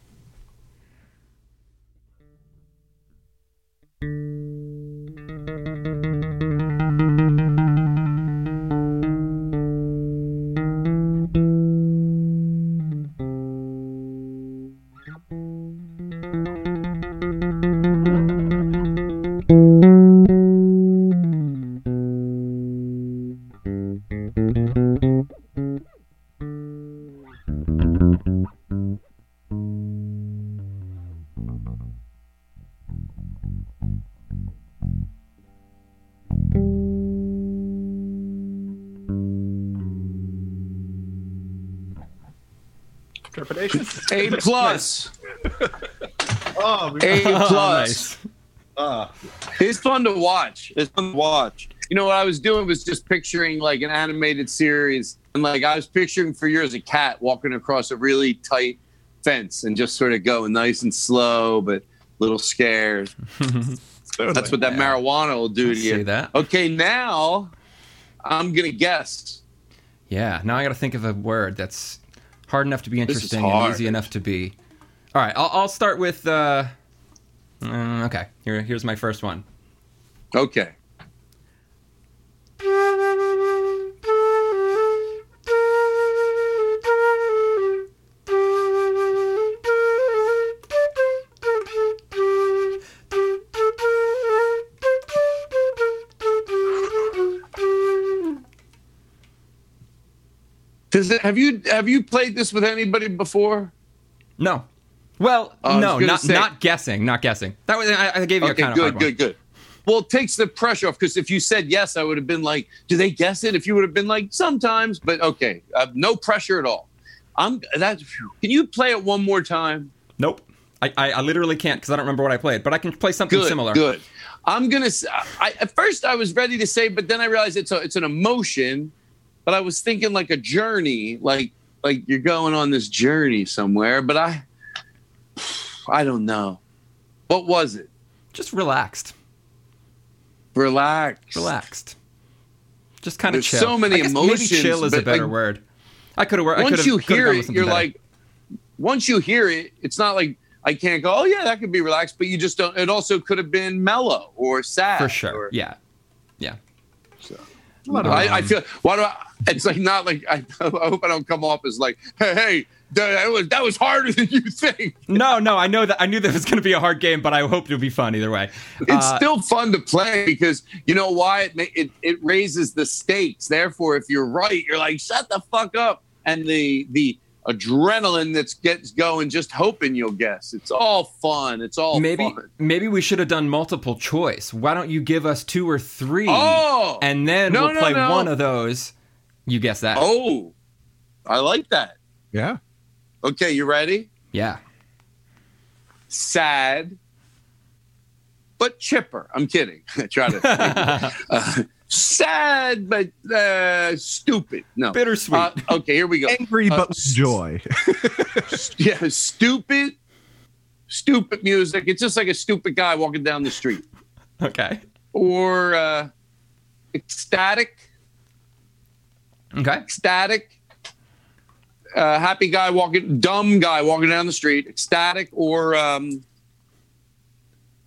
A plus. Oh, we- A Oh, plus. nice. Ah. It's fun to watch. It's fun to watch. You know what I was doing was just picturing like an animated series, and like I was picturing for years a cat walking across a really tight fence and just sort of going nice and slow, but a little scared. That's what that Yeah. marijuana will do to see you. that. Okay, now I'm gonna guess. Yeah. Now I got to think of a word that's hard enough to be interesting and easy enough to be. All right. I'll, I'll start with. Uh, mm, okay. Here, here's my first one. Okay. Have you have you played this with anybody before? No. Well, was no, not say- not guessing, not guessing. That was I, I gave you a Okay, kind of good, hard one. good, good. Well, it takes the pressure off because if you said yes, I would have been like, "Do they guess it?" If you would have been like, "Sometimes," but okay, uh, no pressure at all. I'm that. Can you play it one more time? Nope. I, I, I literally can't because I don't remember what I played, but I can play something Good, similar. good. I'm gonna. I, at first, I was ready to say, but then I realized it's a, it's an emotion. But I was thinking like a journey, like like you're going on this journey somewhere. But I, I don't know. What was it? Just relaxed. Relaxed. Relaxed. Just kind of chill. so many emotions, Maybe chill is a better like, word. I could have. Once you hear it, you're better. like, once you hear it, it's not like I can't go. Oh yeah, that could be relaxed, but you just don't. It also could have been mellow or sad. for sure. or-. Yeah. Of, I, I um, feel. Why do I? It's like not like I, I hope I don't come off as like, hey, hey, that was that was harder than you think. No, no, I know that. I knew that it was going to be a hard game, but I hoped it would be fun either way. It's Uh, still fun to play because you know why it, it it raises the stakes. Therefore, if you're right, you're like shut the fuck up, and the the adrenaline that's gets going, just hoping you'll guess. It's all fun. It's all maybe fun. maybe we should have done multiple choice. Why don't you give us two or three, Oh, and then No, we'll no, play no. one of those. You guess that? oh, I like that. yeah. Okay, you ready? yeah. Sad, but chipper. I'm kidding. I try to. uh, sad, but uh, stupid. No. Bittersweet. Uh, okay, here we go. Angry Uh, but with joy. yeah, stupid, stupid music. It's just like a stupid guy walking down the street, okay. or uh, ecstatic, Okay. ecstatic. Uh, happy guy walking, dumb guy walking down the street, ecstatic, or um,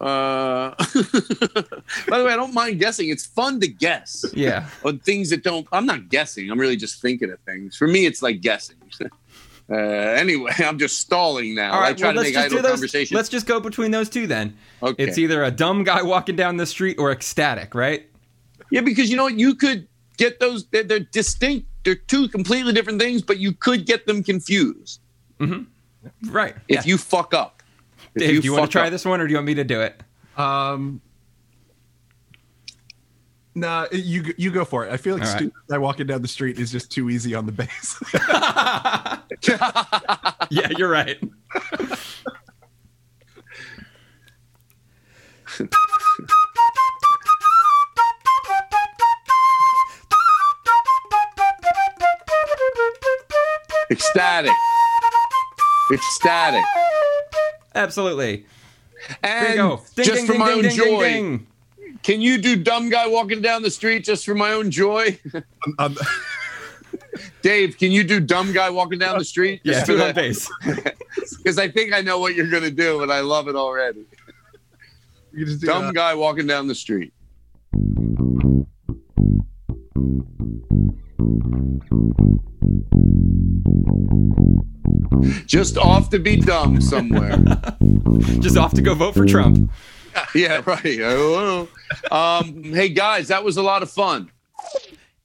uh, by the way, I don't mind guessing. It's fun to guess Yeah. on things that don't. I'm not guessing. I'm really just thinking of things. For me, it's like guessing. Uh, anyway, I'm just stalling now. All I right. try Well, to let's make just idle those. conversation. Let's just go between those two then. Okay. It's either a dumb guy walking down the street or ecstatic, right? Yeah, because you know what? You could get those. They're, they're distinct they're two completely different things, but you could get them confused Right. if yeah. you fuck up. If Dave, do you want to try up. this one or do you want me to do it? Um, nah, you you go for it. I feel like All right. Stupid Guy walking down the street is just too easy on the bass. Yeah, you're right. Ecstatic. Ecstatic. Absolutely. And There you go. Ding, just ding, for ding, my ding, own ding, joy, ding, ding. can you do dumb guy walking down the street just for my own joy? Um, Dave, can you do dumb guy walking down the street? Yeah, Just do for it bass. Because I think I know what you're going to do, and I love it already. you just do, Dumb uh, guy walking down the street. Just off to be dumb somewhere. Just off to go vote for Trump. yeah, right. Oh, Um, hey guys, that was a lot of fun.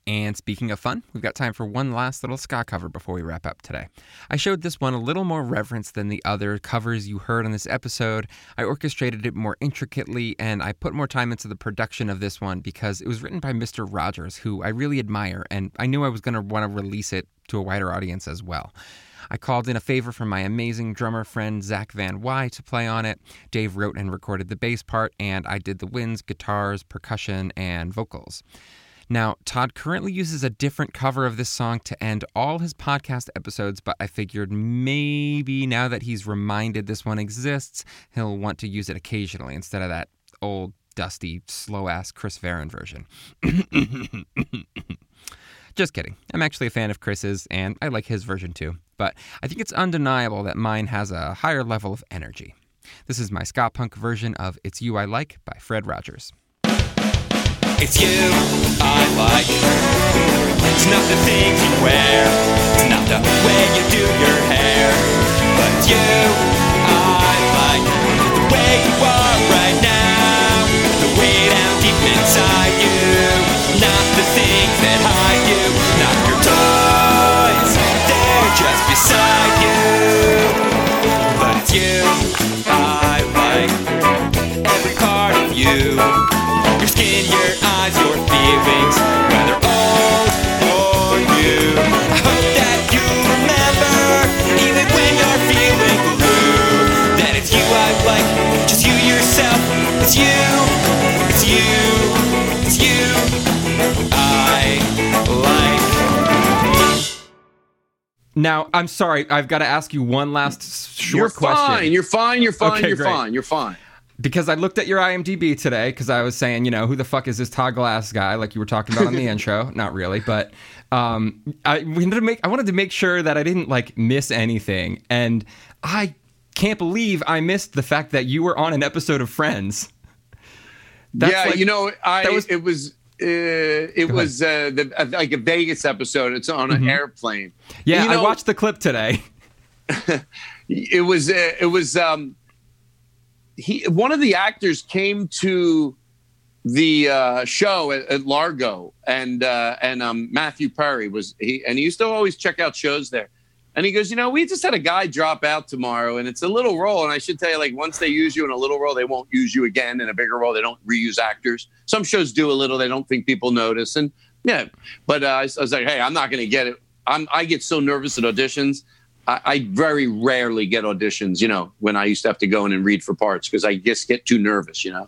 And speaking of fun, we've got time for one last little ska cover before we wrap up today. I showed this one a little more reverence than the other covers you heard on this episode. I orchestrated it more intricately and I put more time into the production of this one because it was written by Mr. Rogers, who I really admire, and I knew I was going to want to release it to a wider audience as well. I called in a favor from my amazing drummer friend Zach Van Wy to play on it. Dave wrote and recorded the bass part, and I did the winds, guitars, percussion, and vocals. Now, Todd currently uses a different cover of this song to end all his podcast episodes, but I figured maybe now that he's reminded this one exists, he'll want to use it occasionally instead of that old, dusty, slow ass Chris Varon version. Just kidding. I'm actually a fan of Chris's, and I like his version too. But I think it's undeniable that mine has a higher level of energy. This is my ska punk version of It's You I Like by Fred Rogers. It's you I like. It's not the things you wear. It's not the way you do your hair. But it's you I like. The way you are right now. The way down deep inside you. Not the things that hide you. Not just beside you. But it's you I like. Every part of you. Your skin, your eyes, your feelings, whether old or new. I hope that you remember, even when you're feeling blue, that it's you I like, just you yourself. It's you, Now, I'm sorry, I've got to ask you one last short You're question. fine. You're fine. You're fine. Okay, you're great. fine. You're fine. because I looked at your IMDb today because I was saying, you know, who the fuck is this Todd Glass guy? Like you were talking about on the intro. Not really, but um, I wanted to make I wanted to make sure that I didn't like miss anything, and I can't believe I missed the fact that you were on an episode of Friends. That's yeah, like- you know, I that was- it was uh, it was uh, the, uh, like a Vegas episode. It's on an airplane. Mm-hmm. Yeah, You I watched the clip today. It was uh, it was um, he one of the actors came to the uh, show at, at Largo, and uh, and um, Matthew Perry was he, and he used to always check out shows there. And he goes, you know, we just had a guy drop out tomorrow, and it's a little role. And I should tell you, like, once they use you in a little role, they won't use you again in a bigger role. They don't reuse actors. Some shows do a little. They don't think people notice. And yeah, but uh, I, was- I was like, hey, I'm not going to get it. I'm, I get so nervous at auditions. I, I very rarely get auditions, you know, when I used to have to go in and read for parts because I just get too nervous, you know.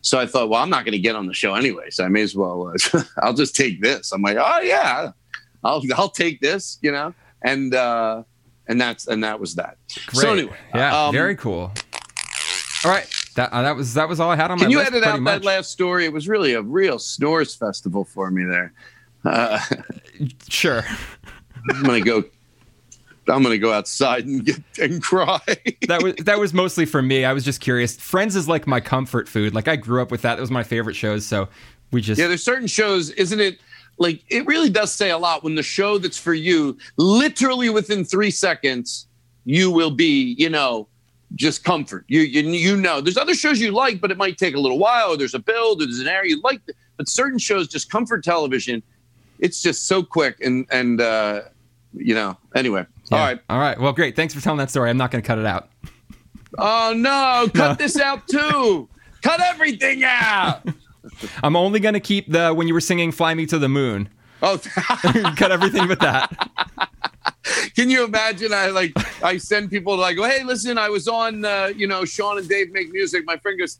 So I thought, well, I'm not going to get on the show anyway, so I may as well. Uh, I'll just take this. I'm like, oh yeah, I'll I'll take this, you know, and uh, and that's and that was that. So anyway, yeah, um, very cool. All right, that uh, that was that was all I had on Can my you list. edit out much. that last story? It was really a real snores festival for me there. Uh, Sure. I'm gonna go. I'm gonna go outside and get and cry. that was that was mostly for me. I was just curious. Friends is like my comfort food. Like I grew up with that. It was my favorite shows. So we just Yeah, there's certain shows, isn't it? Like it really does say a lot when the show that's for you, literally within three seconds, you will be, you know, just comfort. You you you know. There's other shows you like, but it might take a little while. Or there's a build, or there's an area you like. But certain shows, just comfort television, it's just so quick and and uh, you know. Anyway, all Yeah. right. All right. Well, great. Thanks for telling that story. I'm not going to cut it out. Oh no, cut this out too. cut everything out. I'm only going to keep the when you were singing "Fly Me to the Moon." Oh, cut everything but that. can you imagine? I like I send people like, hey, listen, I was on, uh, you know, Sean and Dave make music. My friend goes,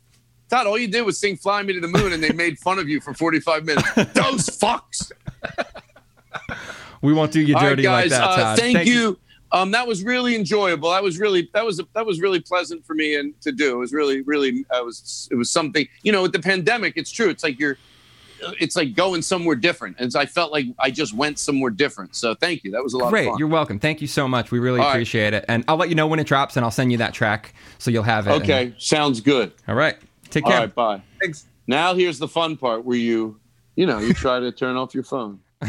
Todd, all you did was sing "Fly Me to the Moon," and they made fun of you for 45 minutes. Those fucks. We won't do you All right, dirty guys. like that, uh, Todd. thank, you. Um, that was really enjoyable. That was really that was that was really pleasant for me and to do. It was really really uh, was it was something. You know, with the pandemic, it's true. It's like you're. It's like going somewhere different. And I felt like I just went somewhere different. So thank you. That was a lot Great. of fun. You're welcome. Thank you so much. We really All right. appreciate it. And I'll let you know when it drops, and I'll send you that track so you'll have it. And- okay, sounds good. all right. Take care. right, bye. Thanks. Now here's the fun part where you, you know, you try to turn off your phone.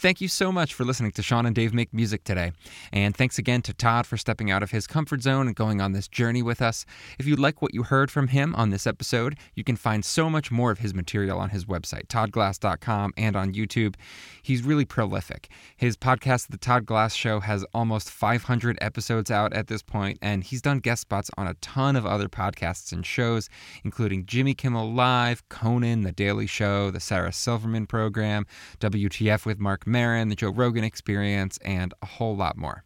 Thank you so much for listening to Sean and Dave Make Music today. And thanks again to Todd for stepping out of his comfort zone and going on this journey with us. If you like what you heard from him on this episode, you can find so much more of his material on his website, toddglass.com, and on YouTube. He's really prolific. His podcast, The Todd Glass Show, has almost 500 episodes out at this point, and he's done guest spots on a ton of other podcasts and shows, including Jimmy Kimmel Live, Conan, The Daily Show, The Sarah Silverman Program, WTF with Mark Maron, The Joe Rogan Experience, and a whole lot more.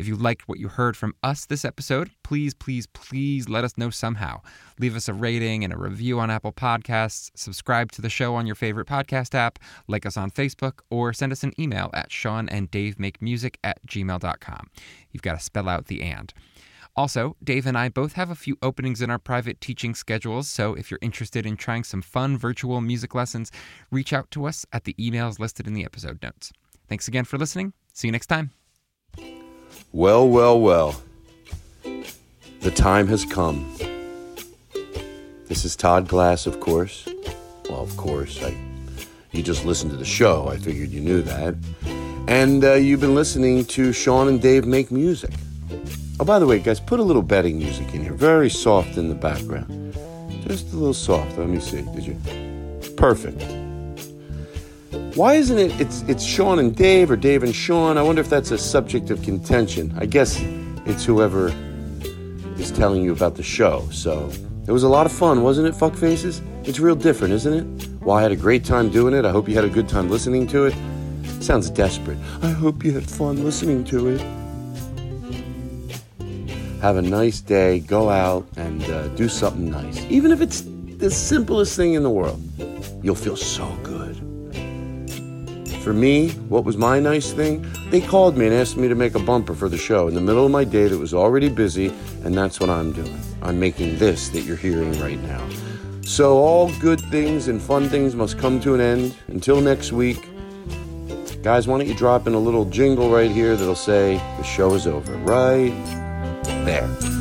If you liked what you heard from us this episode, please, please, please let us know somehow. Leave us a rating and a review on Apple Podcasts, subscribe to the show on your favorite podcast app, like us on Facebook, or send us an email at Sean and Dave Make Music at gmail.com. You've got to spell out the and. Also, Dave and I both have a few openings in our private teaching schedules, so if you're interested in trying some fun virtual music lessons, reach out to us at the emails listed in the episode notes. Thanks again for listening. See you next time. Well, well, well. The time has come. This is Todd Glass, of course. Well, of course. I, you just listened to the show. I figured you knew that. And uh, you've been listening to Sean and Dave make music. Oh, by the way, guys, put a little betting music in here. Very soft in the background. Just a little soft. Let me see. Did you? Perfect. Why isn't it? It's it's Sean and Dave or Dave and Sean. I wonder if that's a subject of contention. I guess it's whoever is telling you about the show. So it was a lot of fun, wasn't it? Fuck faces. It's real different, isn't it? Well, I had a great time doing it. I hope you had a good time listening to it. Sounds desperate. I hope you had fun listening to it. Have a nice day. Go out and uh, do something nice, even if it's the simplest thing in the world. You'll feel so good. For me, what was my nice thing? They called me and asked me to make a bumper for the show in the middle of my day that was already busy, and that's what I'm doing. I'm making this that you're hearing right now. So, all good things and fun things must come to an end. Until next week, guys, why don't you drop in a little jingle right here that'll say the show is over? Right there.